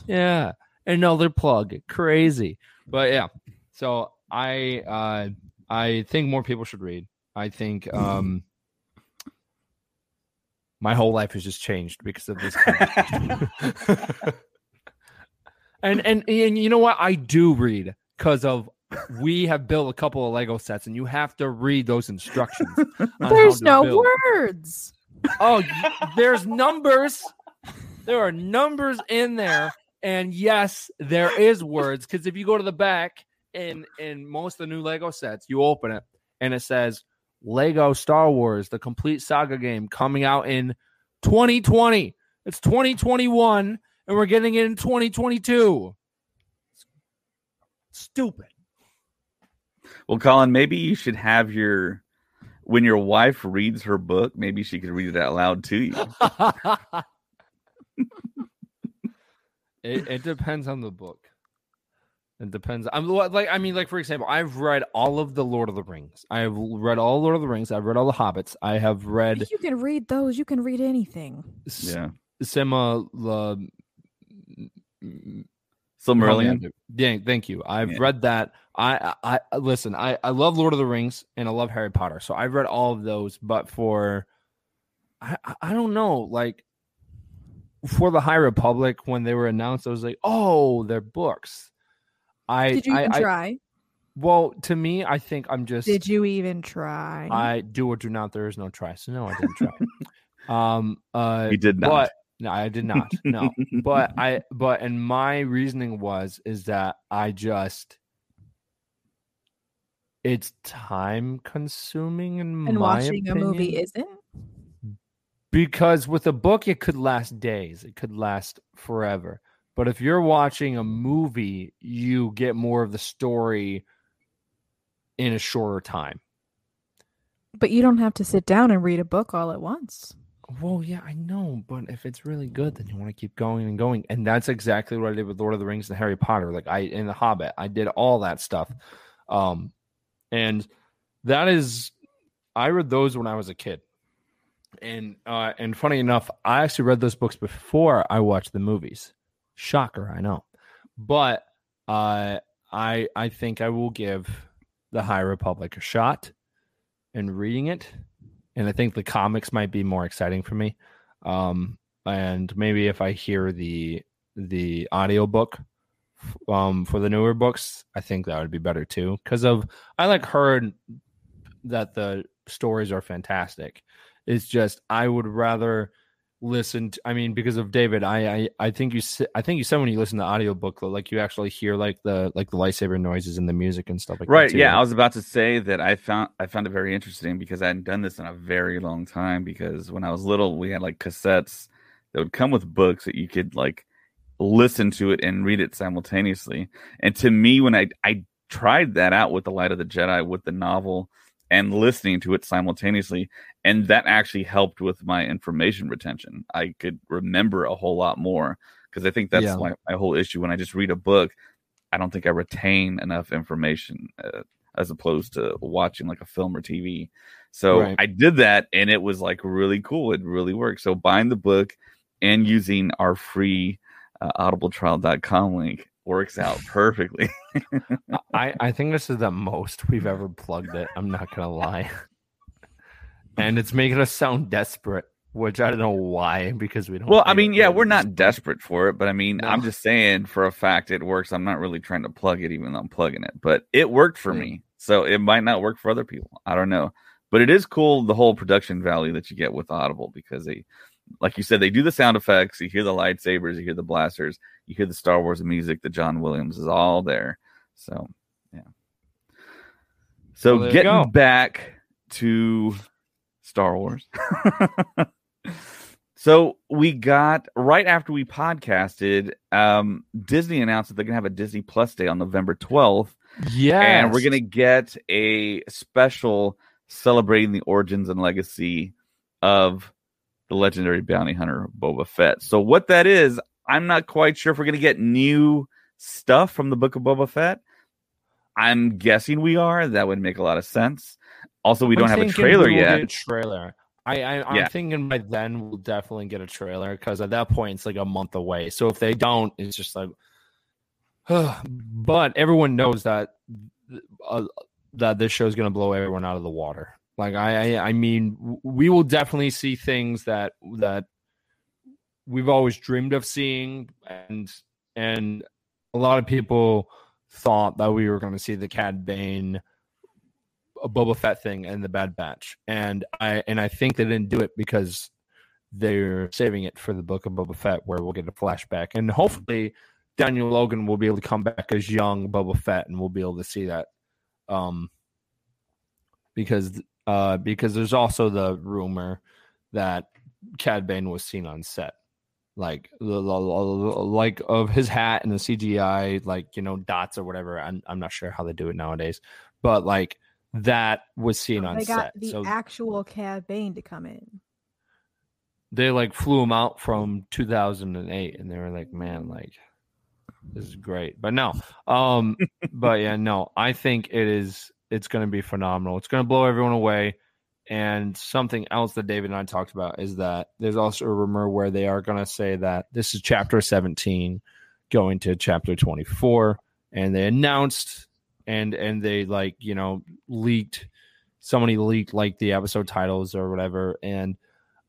Yeah another plug. Crazy. But yeah so i uh i think more people should read. I think um my whole life has just changed because of this (laughs) and and and you know what i do read because of we have built a couple of Lego sets, and you have to read those instructions. (laughs) There's no build. words. Oh, there's numbers. There are numbers in there, and yes, there is words. Because if you go to the back in in most of the new Lego sets, you open it and it says Lego Star Wars: The Complete Saga game coming out in 2020. It's 2021, and we're getting it in 2022. Stupid. Well, Colin, maybe you should have your when your wife reads her book, maybe she could read it out loud to you. (laughs) (laughs) it, it depends on the book. It depends. I'm like, I mean, like for example, I've read all of the Lord of the Rings. I've read all Lord of the Rings. I've read all the Hobbits. I have read. You can read those. You can read anything. Yeah. Sima the Silmarillion. Yeah, thank you. I've yeah. read that. I, I, I listen. I I love Lord of the Rings and I love Harry Potter. So I've read all of those. But for I I don't know like for the High Republic when they were announced, I was like, oh, they're books. I did you even I, try? I, well, to me, I think I'm just. Did you even try? I do or do not. There is no try. So no, I didn't try. (laughs) um, uh, you did not. But no, I did not. No, but I but and my reasoning was is that I just it's time consuming in and my watching opinion. a movie isn't because with a book it could last days it could last forever but if you're watching a movie you get more of the story in a shorter time but you don't have to sit down and read a book all at once well, yeah, I know, but if it's really good, then you want to keep going and going, and that's exactly what I did with Lord of the Rings and Harry Potter. Like I in the Hobbit, I did all that stuff, um, and that is, I read those when I was a kid, and uh, and funny enough, I actually read those books before I watched the movies. Shocker, I know, but uh, I I think I will give the High Republic a shot in reading it and I think the comics might be more exciting for me. Um, and maybe if I hear the the audiobook um for the newer books, I think that would be better too. Because of I like heard that the stories are fantastic. It's just I would rather listen to, i mean because of david I, I i think you i think you said when you listen to the audiobook like you actually hear like the like the lightsaber noises and the music and stuff like right that yeah i was about to say that i found i found it very interesting because i hadn't done this in a very long time because when i was little we had like cassettes that would come with books that you could like listen to it and read it simultaneously. And to me when i i tried that out with the light of the jedi with the novel and listening to it simultaneously. And that actually helped with my information retention. I could remember a whole lot more because I think that's yeah. my, my whole issue. When I just read a book, I don't think I retain enough information uh, as opposed to watching like a film or TV. So right. I did that and it was like really cool. It really worked. So buying the book and using our free uh, audibletrial.com link works out perfectly. (laughs) I, I think this is the most we've ever plugged it. I'm not gonna lie. and it's making us sound desperate which I don't know why because we don't. Well, I mean, yeah, we're not desperate for it, but I mean, I'm just saying for a fact it works. I'm not really trying to plug it, even though I'm plugging it, but it worked for Yeah. me. So it might not work for other people. I don't know, but it is cool the whole production value that you get with Audible because they, like you said, they do the sound effects. You hear the lightsabers, you hear the blasters, you hear the Star Wars music. The John Williams is all there. So yeah. So Well, getting back to Star Wars. (laughs) so we got right after we podcasted, um, Disney announced that they're gonna have a Disney Plus Day on November 12th, Yeah, and we're gonna get a special celebrating the origins and legacy of the legendary bounty hunter Boba Fett. So what that is, I'm not quite sure if we're gonna get new stuff from the Book of Boba Fett. I'm guessing we are. That would make a lot of sense. Also, we I'm don't have a trailer yet. get a trailer. I, I I'm Yeah. thinking by then we'll definitely get a trailer because at that point it's like a month away. So if they don't, it's just like. (sighs) but everyone knows that uh, that this show is going to blow everyone out of the water. Like I, I I mean, we will definitely see things that that we've always dreamed of seeing, and and a lot of people thought that we were going to see the Cad Bane a Boba Fett thing and the Bad Batch, and I and I think they didn't do it because they're saving it for the Book of Boba Fett, where we'll get a flashback, and hopefully Daniel Logan will be able to come back as young Boba Fett, and we'll be able to see that, um, because uh because there's also the rumor that Cad Bane was seen on set. Like like of his hat and the CGI, like you know dots or whatever. I'm I'm not sure how they do it nowadays, but like that was seen on they got set. the so actual Cad Bane to come in. they like flew him out from 2008, and they were like, "Man, like this is great." But no, um, but yeah, no, I think it is. It's going to be phenomenal. It's going to blow everyone away. And something else that David and I talked about is that there's also a rumor where they are going to say that this is chapter 17 going to chapter 24 and they announced and and they like, you know, leaked somebody leaked like the episode titles or whatever and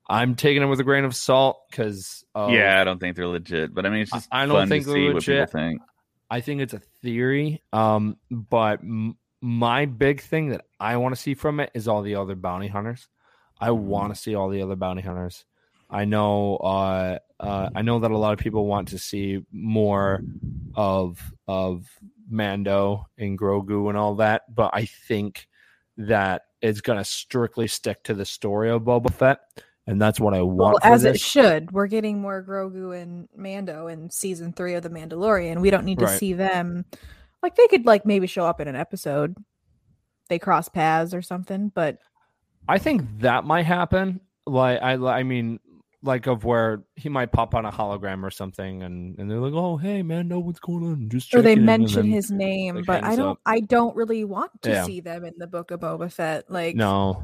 I'm taking it with a grain of salt cuz yeah, I don't think they're legit, but I mean, it's just I don't fun think they're see what legit. people think. I think it's a theory. Um, but m- my big thing that I want to see from it is all the other bounty hunters. I want to see all the other bounty hunters. I know. Uh, uh, I know that a lot of people want to see more of of Mando and Grogu and all that, but I think that it's gonna strictly stick to the story of Boba Fett, and that's what I Well, want. for as it should. We're getting more Grogu and Mando in season three of The Mandalorian. We don't need to Right. see them. Like they could like maybe show up in an episode. They cross paths or something, but I think that might happen. Like I, I mean, like of where he might pop on a hologram or something, and and they're like, "Oh, hey, man, know what's going on?" Just or they checking in," and mention his name, but I don't. up. I don't really want to Yeah. see them in the Book of Boba Fett. Like No,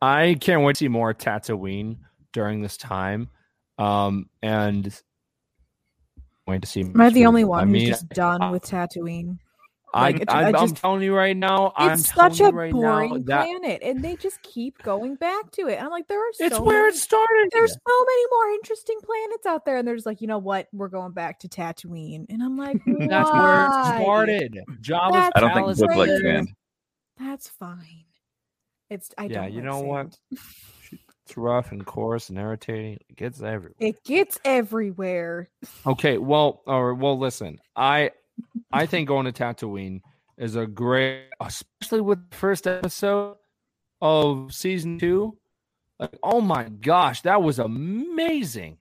I can't wait to see more Tatooine during this time. Um, and wait to see. Am I the only I one who's just done I- with Tatooine? I, like, it- I, I am just- telling you right now, I'm It's such a right boring that planet, and they just keep going back to it. I'm like, there are so it's where many, it started. there's so many more interesting planets out there, and they're just like, you know what, we're going back to Tatooine, and I'm like, (laughs) That's where it started. Jabba's That's I don't think palace Book like Sand. That's fine. It's I Yeah, don't. you like know what? It's rough and coarse and irritating. It gets everywhere. It gets everywhere. Okay, well, or well, listen, I I think going to Tatooine is a great, especially with the first episode of season two. Like, oh my gosh, that was amazing.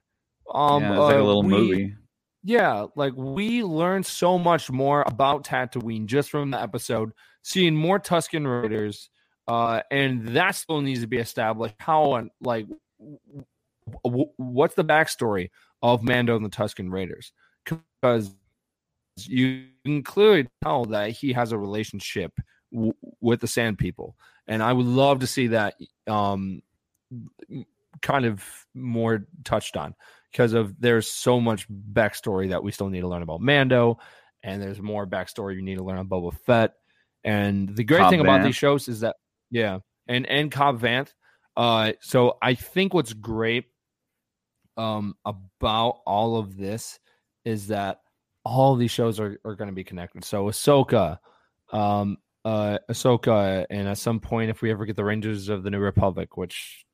Um, yeah, it's like a uh, little we- movie. Yeah, like we learned so much more about Tatooine just from the episode, seeing more Tusken Raiders, uh, and that still needs to be established. How and like, w- w- what's the backstory of Mando and the Tusken Raiders? Because you can clearly tell that he has a relationship w- with the Sand People, and I would love to see that um, kind of more touched on because of there's so much backstory that we still need to learn about Mando, and there's more backstory you need to learn on Boba Fett. And the great Cobb thing about these shows is that yeah, and and Cobb Vanth. Uh, so I think what's great um about all of this is that all these shows are, are going to be connected. So Ahsoka, um, uh, Ahsoka, and at some point, if we ever get the Rangers of the New Republic, which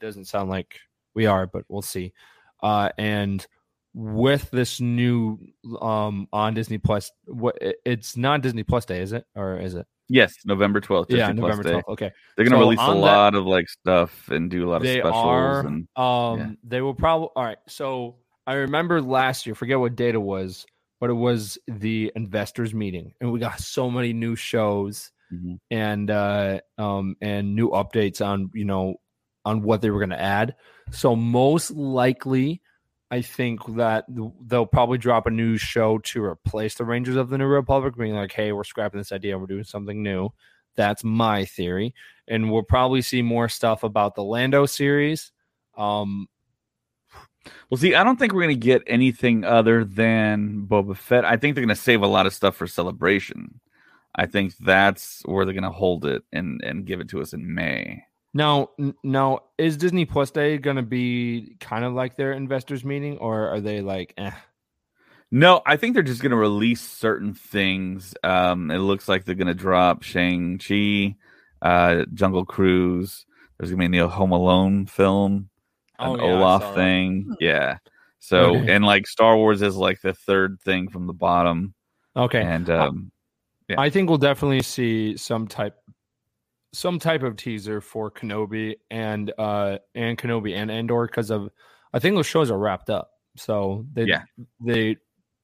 doesn't sound like we are, but we'll see. Uh, and with this new um on Disney Plus, what it's not Disney Plus Day, is it, or is it? Yes, November twelfth. yeah, November twelfth. Okay, They're gonna So release a on that- lot of like stuff and do a lot of they specials are. and um, yeah. they will probably. All right, so I remember last year. Forget what date it was, but it was the investors meeting, and we got so many new shows Mhm. and uh um and new updates on you know on what they were going to add so most likely i think that they'll probably drop a new show to replace the rangers of the new republic being like hey we're scrapping this idea we're doing something new that's my theory and we'll probably see more stuff about the lando series um Well, see, I don't think we're gonna get anything other than Boba Fett. I think they're gonna save a lot of stuff for Celebration. I think that's where they're gonna hold it and and give it to us in May. now now is disney plus day going to be kind of like their investors meeting or are they like eh? No, I think they're just gonna release certain things. Um, it looks like they're gonna drop Shang Chi, uh, Jungle Cruise. There's gonna be a new Home Alone film, an Oh, yeah, Olaf saw that. thing. Yeah. So Okay. and like Star Wars is like the third thing from the bottom, okay and um, Yeah. I think we'll definitely see some type some type of teaser for Kenobi and uh and Kenobi and Andor because of I think those shows are wrapped up. So they Yeah. they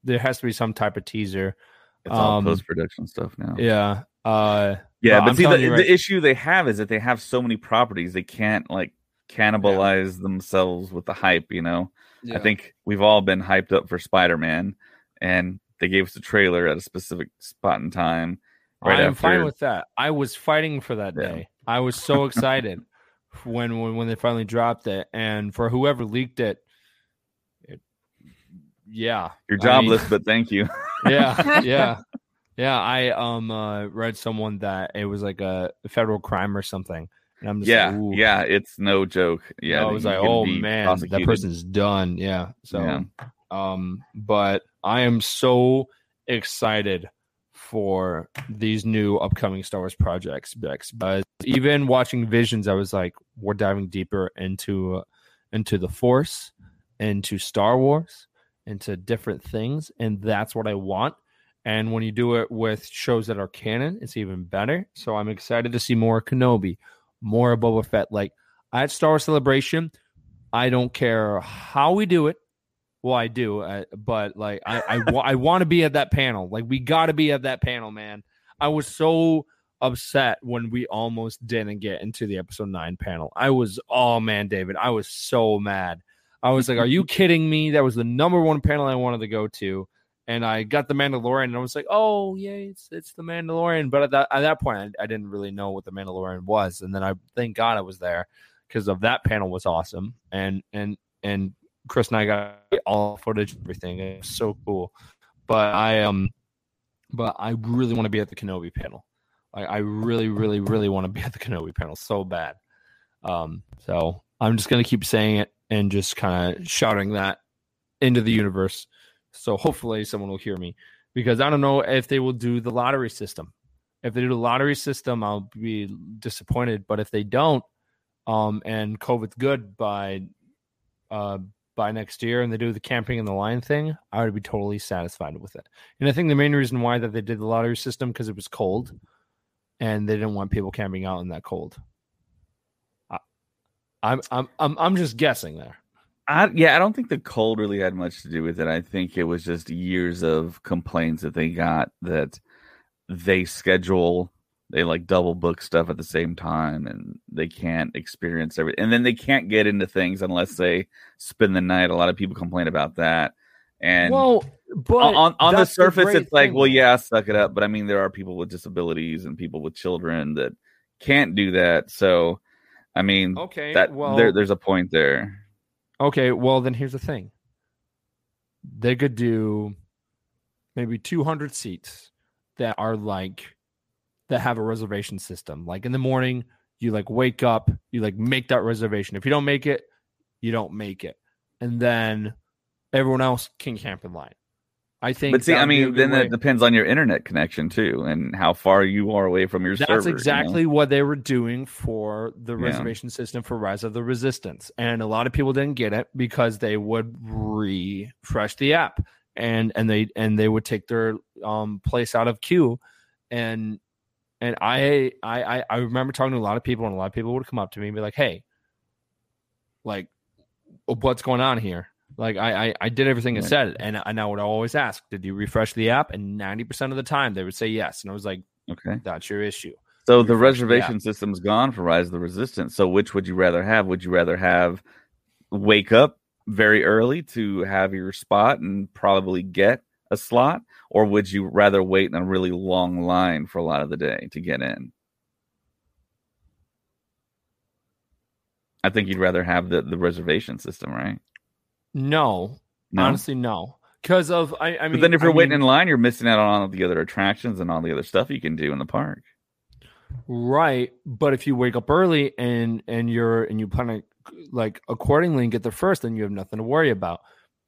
there has to be some type of teaser. it's all Um, post production stuff now. Yeah. Uh Yeah, But but see, the, right- the issue they have is that they have so many properties, they can't like cannibalize themselves with the hype. You know, I think we've all been hyped up for Spider Man, and they gave us a trailer at a specific spot in time. Right I'm after, fine with that. I was fighting for that Yeah. day. I was so excited when, when when they finally dropped it, and for whoever leaked it, it yeah, you're I mean- jobless, but thank you. (laughs) (laughs) yeah, yeah, yeah. I um uh, read someone that it was like a federal crime or something, and I'm just yeah, like, yeah, it's no joke. Yeah, I was like, oh man, that person's done. Yeah. So, Yeah. um, but I am so excited for these new upcoming Star Wars projects, Bex. But even watching Visions, I was like, we're diving deeper into uh, into the Force, into Star Wars, into different things, and that's what I want. And when you do it with shows that are canon, it's even better. So I'm excited to see more Kenobi, more of Boba Fett. Like at Star Wars Celebration, I don't care how we do it. Well, I do, uh, but like I I, wa- I want to be at that panel. Like we got to be at that panel, man. I was so upset when we almost didn't get into the episode nine panel. I was, oh man, David, I was so mad. I was like, are you kidding me? That was the number one panel I wanted to go to. And I got the Mandalorian, and I was like, "Oh, yeah, it's it's the Mandalorian." But at that at that point, I, I didn't really know what the Mandalorian was, and then I thank God I was there because of that panel was awesome, and and and Chris and I got all footage, everything. It was so cool. But I um, but I really want to be at the Kenobi panel. I, I really, really, really want to be (laughs) at the Kenobi panel so bad. Um, so I'm just gonna keep saying it and just kind of shouting that into the universe. So hopefully someone will hear me because I don't know if they will do the lottery system. If they do the lottery system, I'll be disappointed. But if they don't, um, and COVID's good by uh by next year and they do the camping and the line thing, I would be totally satisfied with it. And I think the main reason why that they did the lottery system because it was cold and they didn't want people camping out in that cold. I, I'm I'm I'm I'm just guessing there. I, yeah, I don't think the cold really had much to do with it. I think it was just years of complaints that they got that they schedule, they like double book stuff at the same time, and they can't experience everything. And then they can't get into things unless they spend the night. A lot of people complain about that. And well, but on on, the surface, it's like, thing. well, yeah, suck it up. But I mean, there are people with disabilities and people with children that can't do that. So, I mean, okay, that well, there, there's a point there. Okay, well then here's the thing. They could do maybe 200 seats that are like that have a reservation system. Like in the morning, you like wake up, you like make that reservation. If you don't make it, you don't make it. and then everyone else can camp in line. I think. But see, I would be a mean, then way- that depends on your internet connection too, and how far you are away from your That's server. you know? exactly what they were doing for the Yeah. reservation system for Rise of the Resistance. And a lot of people didn't get it because they would refresh the app and and they and they would take their um place out of queue. And and I I- I remember talking to a lot of people and a lot of people would come up to me and be like, Hey, like what's going on here? Like I I, I did everything it said and, and I would always ask, Did you refresh the app? And 90% of the time they would say yes. And I was like, Okay. That's your issue. So the refresh the reservation system's gone for Rise of the Resistance. So which would you rather have? Would you rather have wake up very early to have your spot and probably get a slot, or would you rather wait in a really long line for a lot of the day to get in? I think you'd rather have the, the reservation system, right? No, No. honestly, no. Because of I, I mean, but then if you're I waiting mean, in line, you're missing out on all the other attractions and all the other stuff you can do in the park. right? But if you wake up early and and you're and you plan to like accordingly and get there first, then you have nothing to worry about.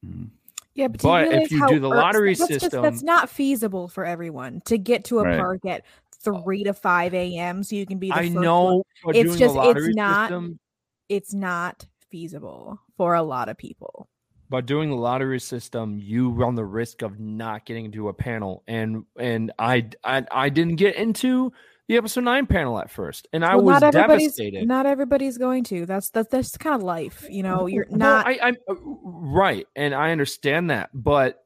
Mhm. Yeah, but, do But if you how do the irks- lottery that's just- system- that's not feasible for everyone to get to a Right. park at three to five a.m. so you can be. The I first know, but It's just- it's not- system, it's not feasible for a lot of people. By doing the lottery system, you run the risk of not getting into a panel. And and I I, I didn't get into the episode nine panel at first, and I Well, was not devastated. not everybody's going to. That's that's that's kind of life, you know. You're not. I, I uh, right, and I understand that, but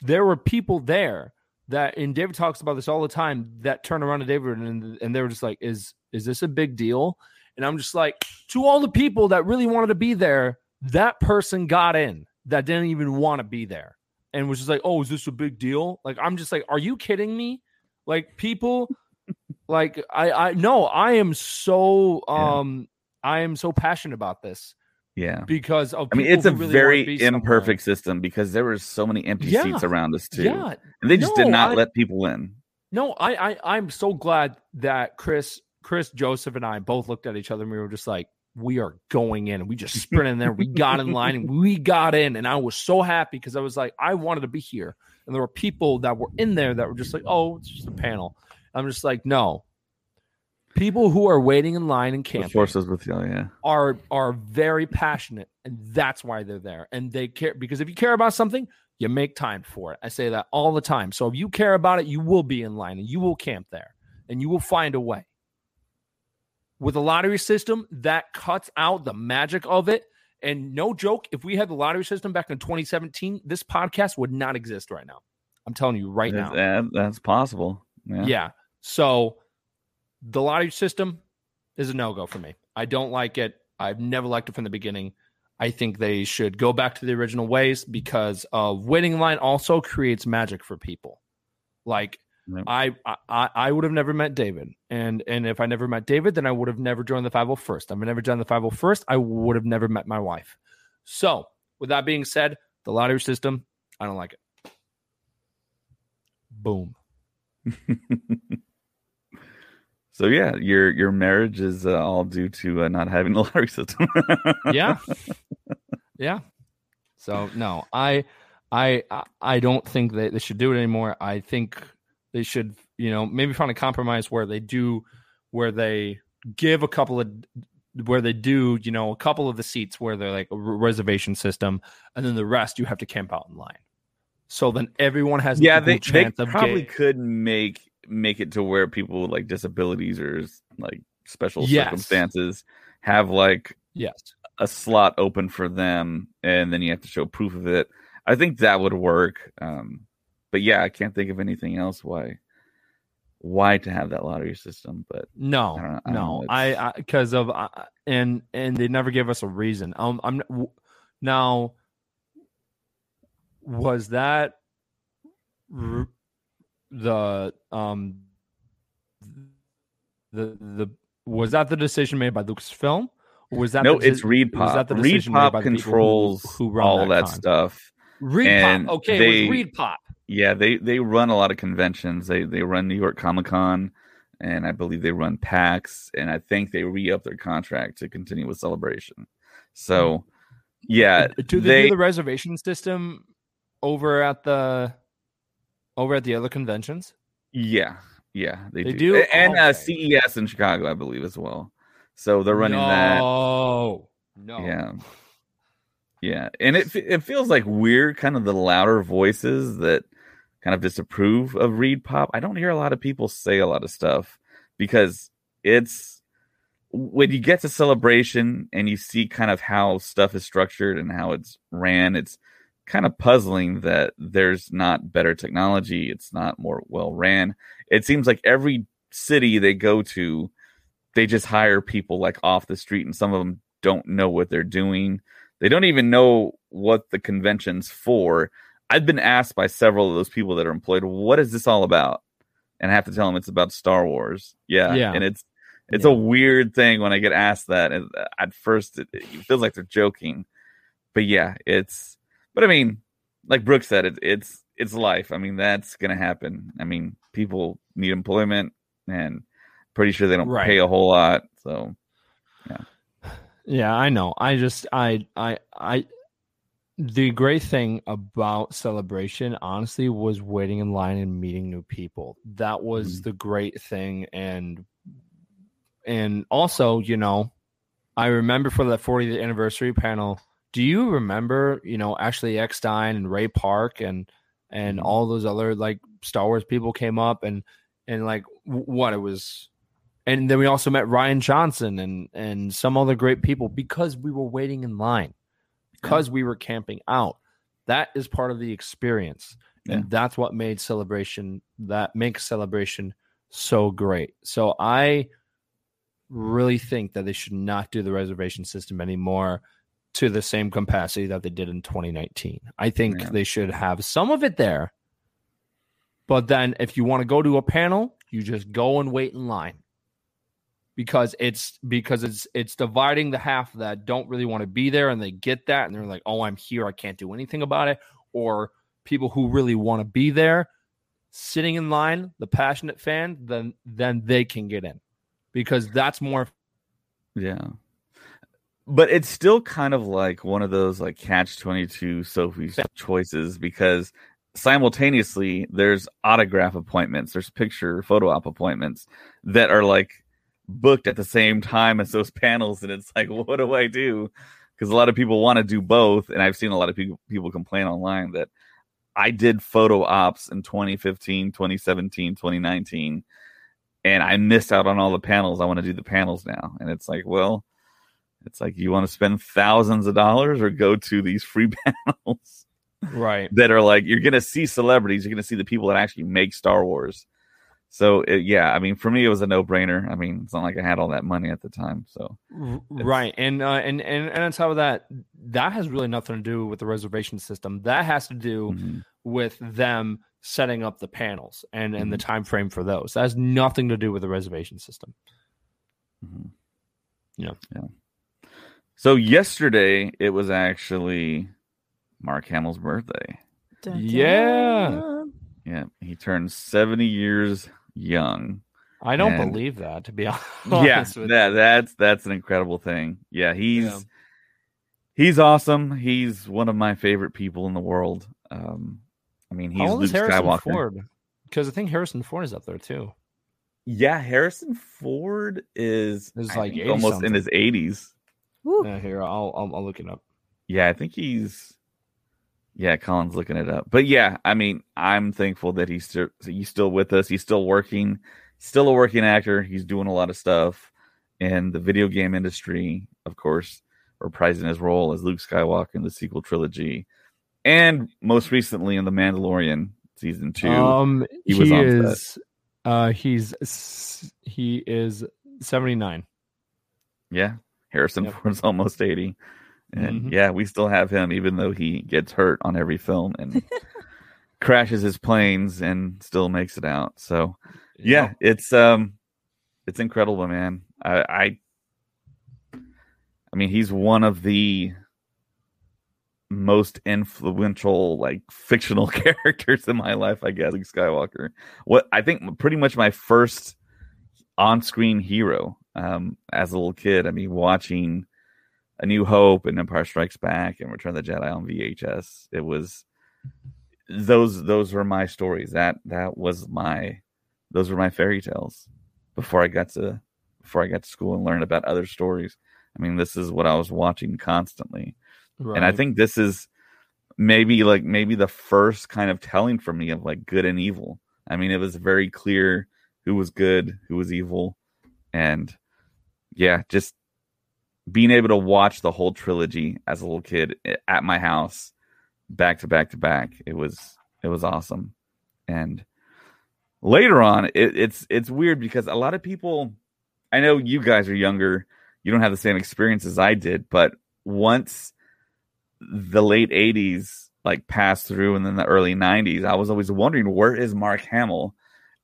there were people there that, and David talks about this all the time. That turn around to David and and they were just like, "Is is this a big deal?" And I'm just like, to all the people that really wanted to be there, that person got in that didn't even want to be there, and was just like, "Oh, is this a big deal?" Like, I'm just like, "Are you kidding me?" Like people, (laughs) like I I no, I am so Yeah. um. I am so passionate about this Yeah. because of I mean, it's a really very be somewhere. imperfect system because there were so many empty Yeah. seats around us too, Yeah, and they just did not I- let people in. no, I, I I'm so glad that Chris, Chris, Joseph, and I both looked at each other and we were just like, we are going in, and we just (laughs) sprinted in there. We got in line and we got in, and I was so happy because I was like, I wanted to be here, and there were people that were in there that were just like, oh, it's just a panel. I'm just like, no. People who are waiting in line and camping force is with you, yeah. are are very passionate and that's why they're there and they care because if you care about something you make time for it i say that all the time so if you care about it you will be in line and you will camp there and you will find a way with a lottery system that cuts out the magic of it and no joke if we had the lottery system back in 2017 this podcast would not exist right now i'm telling you right now That's, that- that's possible. Yeah. yeah. So the lottery system is a no go for me. I don't like it. I've never liked it from the beginning. I think they should go back to the original ways because of waiting in line also creates magic for people. Like Yep. I, I I would have never met David, and and if I never met David, then I would have never joined the 501st. I've never joined the 501st. I would have never met my wife. So with that being said, the lottery system, I don't like it. Boom. (laughs) So yeah, your your marriage is uh, all due to uh, not having the (laughs) lottery system. yeah (laughs) yeah so no i i I- don't think that they should do it anymore i think they should you know maybe find a compromise where they do where they give a couple of where they do you know a couple of the seats where they're like a reservation system and then the rest you have to camp out in line. So then everyone has yeah, they, they probably getting- could make make it to where people with like disabilities or like special Yes. circumstances have like yes. a slot open for them and then you have to show proof of it. I think that would work um but yeah i can't think of anything else why why to have that lottery system but No, I don't I don't no, I because of uh, and and they never gave us a reason. Um, I'm w- now was that the um the the was that the decision made by Lucasfilm? Was that no the it's was pop that the decision made pop by the people who- controls who run all that, con? stuff and Pop. Okay, they- it was Reed Pop. Yeah they they run a lot of conventions they they run new york comic-con and i believe they run pax and i think they re-up their contract to continue with celebration so yeah, Do they, they do the reservation system over at the over at the other conventions? yeah, yeah, they, They do. do? And uh, CES in Chicago, I believe, as well. So they're running that. no. No. Yeah. Yeah. And it it feels like weird, kind of the louder voices that kind of disapprove of Reed Pop. I don't hear a lot of people say a lot of stuff because it's when you get to celebration and you see kind of how stuff is structured and how it's ran, it's kind of puzzling that there's not better technology. It's not more well ran. It seems like every city they go to, they just hire people like off the street, and some of them don't know what they're doing. They don't even know what the convention's for. I've been asked by several of those people that are employed, "What is this all about?" And I have to tell them it's about Star Wars. Yeah, Yeah. and it's it's Yeah. a weird thing when I get asked that. And uh, at first, it, it feels like they're joking, but yeah, it's. But I mean, like Brooke said, it, it's it's life. I mean, that's gonna happen. I mean, people need employment, and pretty sure they don't Right. pay a whole lot. So yeah. (sighs) Yeah, I know. I just I I I the great thing about celebration honestly was waiting in line and meeting new people. That was the great thing and and also, you know, I remember for that 40th anniversary panel, do you remember, you know, Ashley Eckstein and Ray Park and and Mhm. all those other like Star Wars people came up and and like what it was and then we also met Rian Johnson and and some other great people because we were waiting in line because we were camping out. That is part of the experience. And that's what made celebration that makes celebration so great. So i really think that they should not do the reservation system anymore to the same capacity that they did in 2019 i think Yeah. they should have some of it there. But then if you want to go to a panel you just go and wait in line because it's because it's it's dividing the half that don't really want to be there and they get that and they're like oh i'm here i can't do anything about it or people who really want to be there sitting in line the passionate fan then then they can get in because that's more Yeah. But it's still kind of like one of those like catch 22 Sophie's choices because simultaneously there's autograph appointments, there's picture photo op appointments that are like booked at the same time as those (laughs) panels and it's like what do I do? Because a lot of people want to do both and I've seen a lot of people people complain online that I did photo ops in 2015, 2017, 2019 and I missed out on all the panels. I want to do the panels now. And it's like, well, it's like you want to spend thousands of dollars or go to these free (laughs) panels right that are like you're gonna see celebrities, you're gonna see the people that actually make Star Wars. So it, yeah, I mean, for me, it was a no brainer. I mean, it's not like I had all that money at the time. So R- right and uh, and and and on top of that that has really nothing to do with the reservation system that has to do mhm. with them setting up the panels and and the Mm-hmm. time frame for those that has nothing to do with the reservation system Mhm. Yeah. Yeah. So yesterday it was actually Mark Hamill's birthday. Dun, Yeah. dun. Yeah, he turned 70 years young. i don't And- believe that to be (laughs) honest yeah, with that that's that's an incredible thing. Yeah, he's Yeah. he's awesome. He's one of my favorite people in the world. Um, I mean, he's Luke Harrison Skywalker. Ford? Because I think Harrison Ford is up there too. Yeah, Harrison Ford is, Is like think almost something. in his 80s. Yeah, here I'll, I'll I'll look it up. Yeah, I think he's. Yeah, Colin's looking it up. But yeah, I mean, I'm thankful that he's still he's still with us. He's still working, still a working actor. He's doing a lot of stuff in the video game industry, of course, reprising his role as Luke Skywalker in the sequel trilogy, and most recently in The Mandalorian season two. Um, he he, was on set. is uh he's he is seventy nine. yeah, Harrison Yep. Ford's (laughs) almost eighty, and Mhm. yeah, we still have him, even though he gets hurt on every film and (laughs) crashes his planes and still makes it out. So yeah, it's um, it's incredible, man. I, I, I mean, he's one of the most influential, like fictional (laughs) characters in my life. I guess Luke Skywalker. What I think, pretty much my first on-screen hero um, as a little kid. I mean, watching A New Hope and Empire Strikes Back and Return of the Jedi on VHS. It was those those were my stories. That that was my those were my fairy tales before I got to before I got to school and learned about other stories. I mean, this is what I was watching constantly. Right. And I think this is maybe like maybe the first kind of telling for me of like good and evil. I mean, it was very clear who was good, who was evil, and yeah, just being able to watch the whole trilogy as a little kid at my house back to back to back. It was it was awesome. And later on, it, it's it's weird because a lot of people I know you guys are younger, you don't have the same experience as I did, but once the late 80s like passed through and then the early 90s, I was always wondering where is Mark Hamill?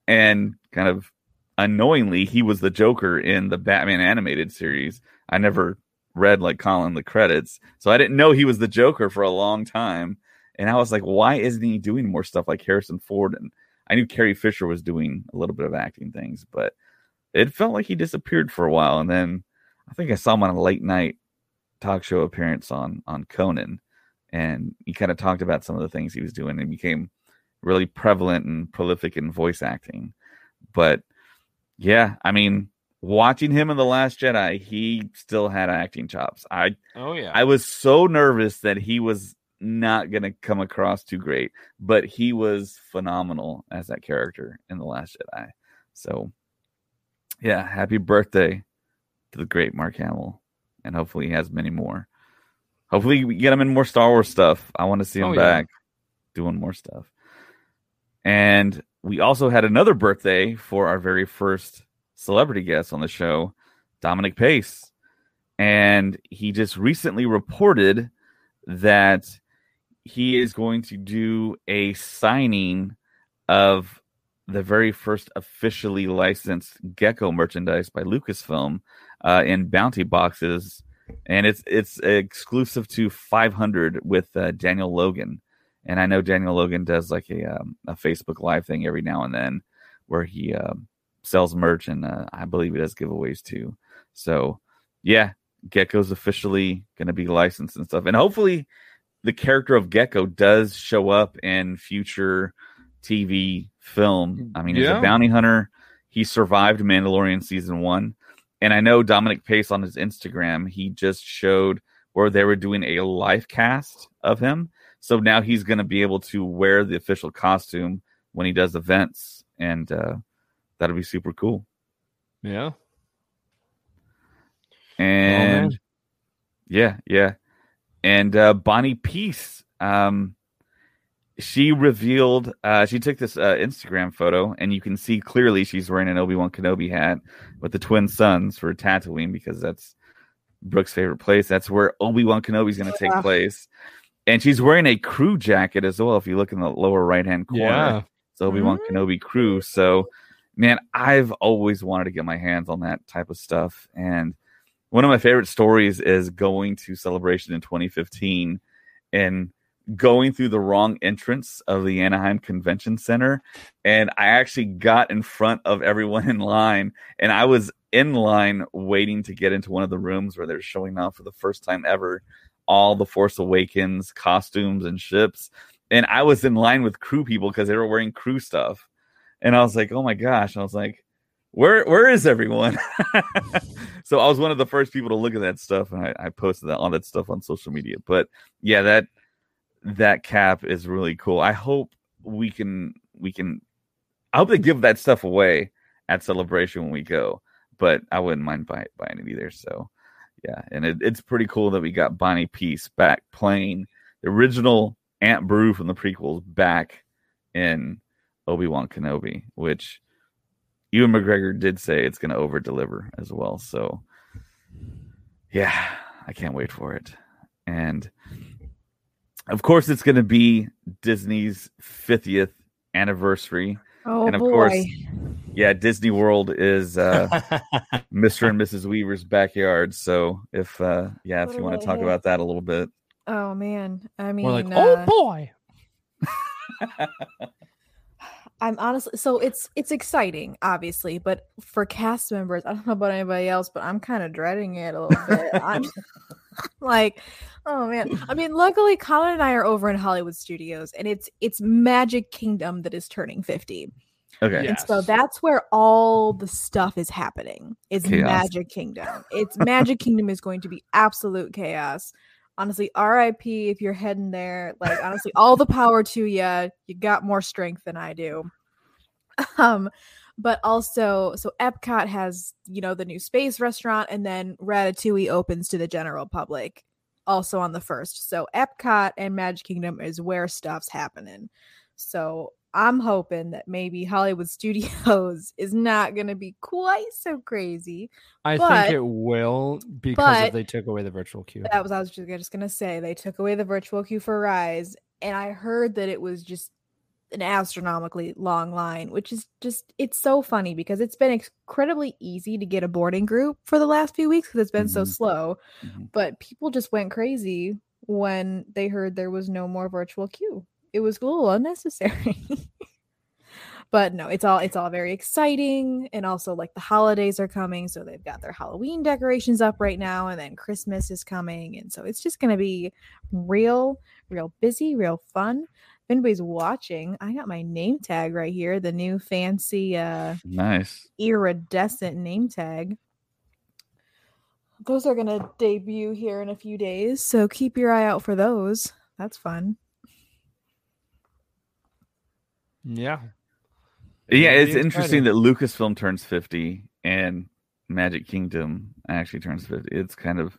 And kind of unknowingly, he was the Joker in the Batman animated series. I never read like Colin the credits, so I didn't know he was the Joker for a long time. And I was like, why isn't he doing more stuff like Harrison Ford? And I knew Carrie Fisher was doing a little bit of acting things, but it felt like he disappeared for a while. And then I think I saw him on a late night talk show appearance on on Conan, and he kind of talked about some of the things he was doing and became really prevalent and prolific in voice acting. But yeah, I mean, watching him in the Last Jedi, he still had acting chops. I oh yeah, I was so nervous that he was not going to come across too great, but he was phenomenal as that character in the Last Jedi. So yeah, happy birthday to the great Mark Hamill, and hopefully he has many more. Hopefully we get him in more Star Wars stuff. I want to see him Oh, yeah. back doing more stuff. And we also had another birthday for our very first celebrity guest on the show, Dominic Pace. And he just recently reported that he is going to do a signing of the very first officially licensed Gekko merchandise by Lucasfilm uh, in bounty boxes, and it's it's exclusive to 500 with uh, Daniel Logan. And I know Daniel Logan does like a um, a Facebook Live thing every now and then where he um, sells merch, and uh, I believe he does giveaways too. So yeah, Gekko's officially going to be licensed and stuff, and hopefully the character of Gecko does show up in future TV film. I mean, he's a bounty hunter. He survived Mandalorian season one, and I know Dominic Pace on his Instagram. He just showed where they were doing a live cast of him. So now he's going to be able to wear the official costume when he does events, and uh, that'll be super cool. yeah. And man. yeah, yeah. And uh, Bonnie Piesse, um, she revealed, uh, she took this uh, Instagram photo, and you can see clearly she's wearing an Obi Wan Kenobi hat with the twin suns for Tatooine because that's Brooke's favorite place. That's where Obi Wan Kenobi's going to take Yeah. place. And she's wearing a crew jacket as well. If you look in the lower right hand corner, Yeah. it's Obi Wan Kenobi crew. So, man, I've always wanted to get my hands on that type of stuff. And one of my favorite stories is going to Celebration in 2015 and going through the wrong entrance of the Anaheim Convention Center. And I actually got in front of everyone (laughs) in line, and I was in line waiting to get into one of the rooms where they're showing off for the first time ever all the Force Awakens costumes and ships. And I was in line with crew people because they were wearing crew stuff. And I was like, oh my gosh. I was like, where where is everyone? (laughs) so I was one of the first people to look at that stuff and I, I posted that all that stuff on social media. But yeah, that that cap is really cool. I hope we can we can I hope they give that stuff away at celebration when we go, but I wouldn't mind buy, buying it either. So yeah, and it, it's pretty cool that we got Bonnie Piesse back playing the original Aunt Beru from the prequels back in Obi Wan Kenobi, which Ewan McGregor did say it's going to over deliver as well. So yeah, I can't wait for it. And of course, it's going to be Disney's 50th anniversary. Oh and of boy. course, yeah, Disney World is uh, (laughs) Mr. and Mrs. Weaver's backyard. So if uh, yeah, if What you want to talk him? about that a little bit, oh man. I mean, We're like, uh, oh boy. (laughs) (laughs) I'm honestly so it's it's exciting, obviously, but for cast members, I don't know about anybody else, but I'm kind of dreading it a little bit. I'm (laughs) like, oh man. I mean, luckily Colin and I are over in Hollywood Studios and it's it's Magic Kingdom that is turning 50. Okay. Yeah. And so that's where all the stuff is happening. It's Chaos. Magic Kingdom. It's Magic Kingdom is going to be absolute chaos. Honestly, RIP if you're heading there. Like honestly, all the power to you. You got more strength than I do. Um, but also, so Epcot has you know the new space restaurant, and then Ratatouille opens to the general public also on the first. So Epcot and Magic Kingdom is where stuff's happening. So I'm hoping that maybe Hollywood Studios (laughs) is not going to be quite so crazy. I But- think it will because they took away the virtual queue. That was I was just, going to say they took away the virtual queue for Rise, and I heard that it was just an astronomically long line, which is just it's so funny because it's been incredibly easy to get a boarding group for the last few weeks because it's been so Mhm. slow. Mhm. But people just went crazy when they heard there was no more virtual queue. It was a little unnecessary. (laughs) but no, it's all it's all very exciting and also like the holidays are coming, so they've got their Halloween decorations up right now and then Christmas is coming and so it's just going to be real real busy, real fun. If anybody's watching, I got my name tag right here, the new fancy uh Nice. iridescent name tag. Those are going to debut here in a few days, so keep your eye out for those. That's fun. Yeah. Yeah, It'll it's be interesting exciting. that Lucasfilm turns 50 and Magic Kingdom actually turns 50. It's kind of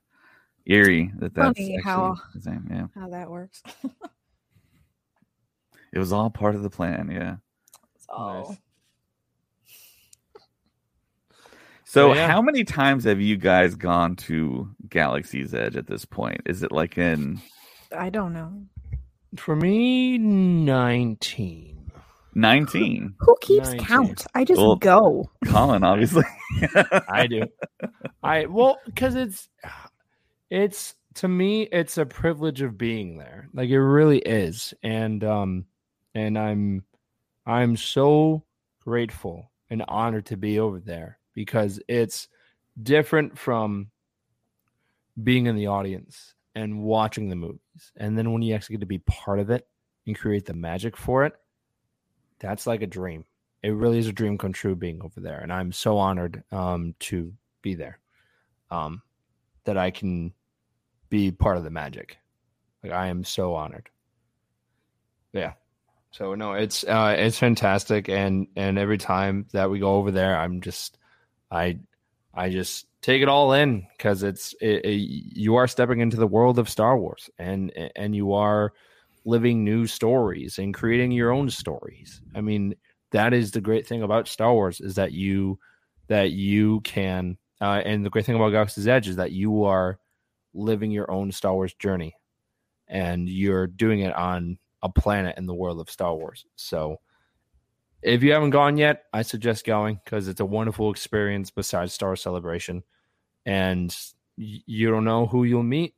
eerie that that's Funny how- the same. Yeah. How that works. (laughs) It was all part of the plan. Yeah. So, Nice. So, So, yeah. how many times have you guys gone to Galaxy's Edge at this point? Is it like in I don't know. For me, 19. 19? Who keeps Nineteen. count? I just Well- go. Colin, obviously. (laughs) I do. I well, because it's it's to me, it's a privilege of being there. Like it really is, and um, and I'm I'm so grateful and honored to be over there because it's different from being in the audience and watching the movies, and then when you actually get to be part of it and create the magic for it, that's like a dream. It really is a dream come true being over there, and I'm so honored um, to be there. Um, that I can be part of the magic. Like I am so honored. Yeah. So no, it's uh it's fantastic and and every time that we go over there I'm just I I just take it all in cuz it's it, it- you are stepping into the world of Star Wars and and you are living new stories and creating your own stories. I mean, that is the great thing about Star Wars is that you that you can uh, and the great thing about Galaxy's Edge is that you are living your own Star Wars journey, and you're doing it on a planet in the world of Star Wars. So, if you haven't gone yet, I suggest going because it's a wonderful experience. Besides Star Celebration, and you don't know who you'll meet.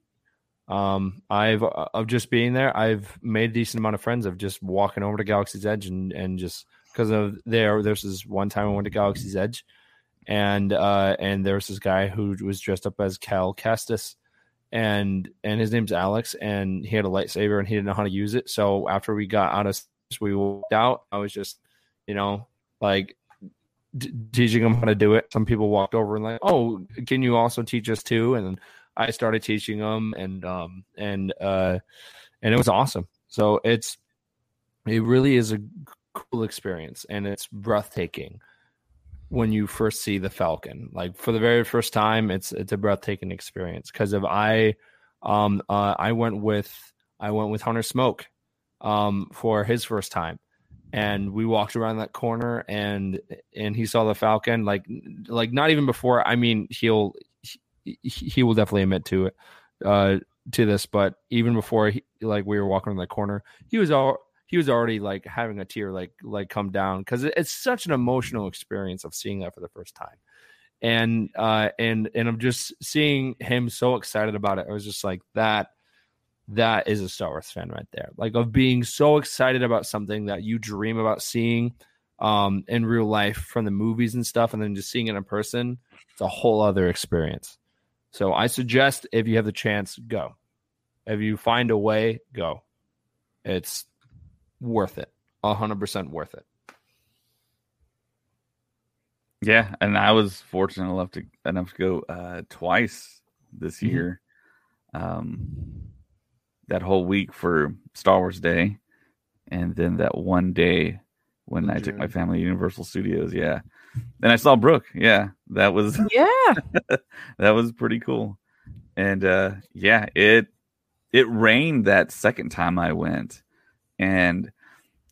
Um, I've uh, of just being there, I've made a decent amount of friends of just walking over to Galaxy's Edge and and just because of there. There's this one time I went to Galaxy's Edge and uh and there was this guy who was dressed up as Cal Kestis and and his name's Alex and he had a lightsaber and he didn't know how to use it so after we got out of we walked out I was just you know like d- teaching him how to do it some people walked over and like oh can you also teach us too and I started teaching them and um and uh and it was awesome so it's it really is a cool experience and it's breathtaking when you first see the Falcon. Like for the very first time, it's it's a breathtaking experience. Because if I, um, uh, I went with I went with Hunter Smoke, um, for his first time, and we walked around that corner and and he saw the Falcon. Like like not even before. I mean, he'll he, will definitely admit to it, uh, to this. But even before he, like we were walking around the corner, he was all he was already like having a tear like like come down because it's such an emotional experience of seeing that for the first time and uh and and i'm just seeing him so excited about it i was just like that that is a star wars fan right there like of being so excited about something that you dream about seeing um in real life from the movies and stuff and then just seeing it in person it's a whole other experience So I suggest if you have the chance, go. If you find a way, go. It's worth it. hundred percent worth it. Yeah, and I was fortunate enough to enough to go uh, twice this Mhm. year. Um, that whole week for Star Wars Day, and then that one day when I took my family to Universal Studios. Yeah, and I saw Brooke. Yeah, that was (laughs) Yeah. that was pretty cool. And uh yeah, it it rained that second time I went. And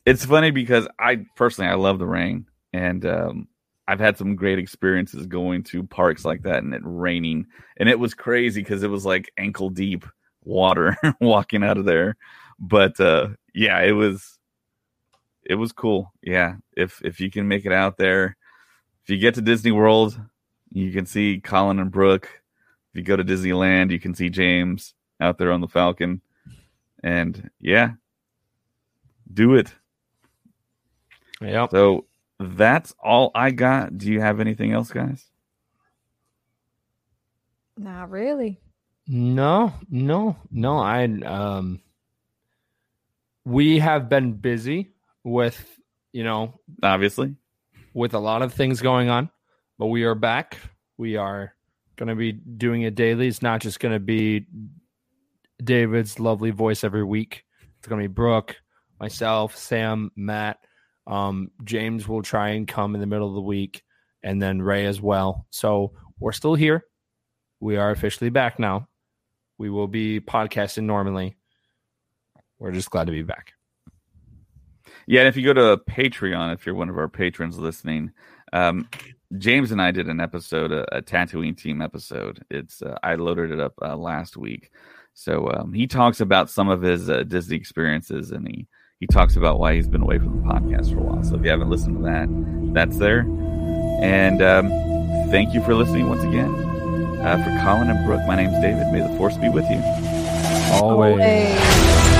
it's funny because I personally I love the rain and um I've had some great experiences going to parks like that and it raining and it was crazy cuz it was like ankle deep water (laughs) walking out of there. But uh yeah, it was it was cool. Yeah, if if you can make it out there, if you get to Disney World, you can see Colin and Brooke. If you go to Disneyland, you can see James out there on the Falcon. And yeah, do it. Yep. So that's all I got. Do you have anything else, guys? Not really. No, no, no. I um we have been busy with, you know, Obviously. With a lot of things going on, but we are back. We are going to be doing it daily. It's not just going to be David's lovely voice every week. It's going to be Brooke, myself, Sam, Matt. Um, James will try and come in the middle of the week, and then Ray as well. So we're still here. We are officially back now. We will be podcasting normally. We're just glad to be back. Yeah, and if you go to Patreon, if you're one of our patrons listening, um, James and I did an episode, a, a Tatooine team episode. It's uh, I loaded it up uh, last week, so um, he talks about some of his uh, Disney experiences, and he he talks about why he's been away from the podcast for a while. So if you haven't listened to that, that's there. And um, thank you for listening once again. Uh, for Colin and Brooke, my name's David. May the force be with you. Always. Always.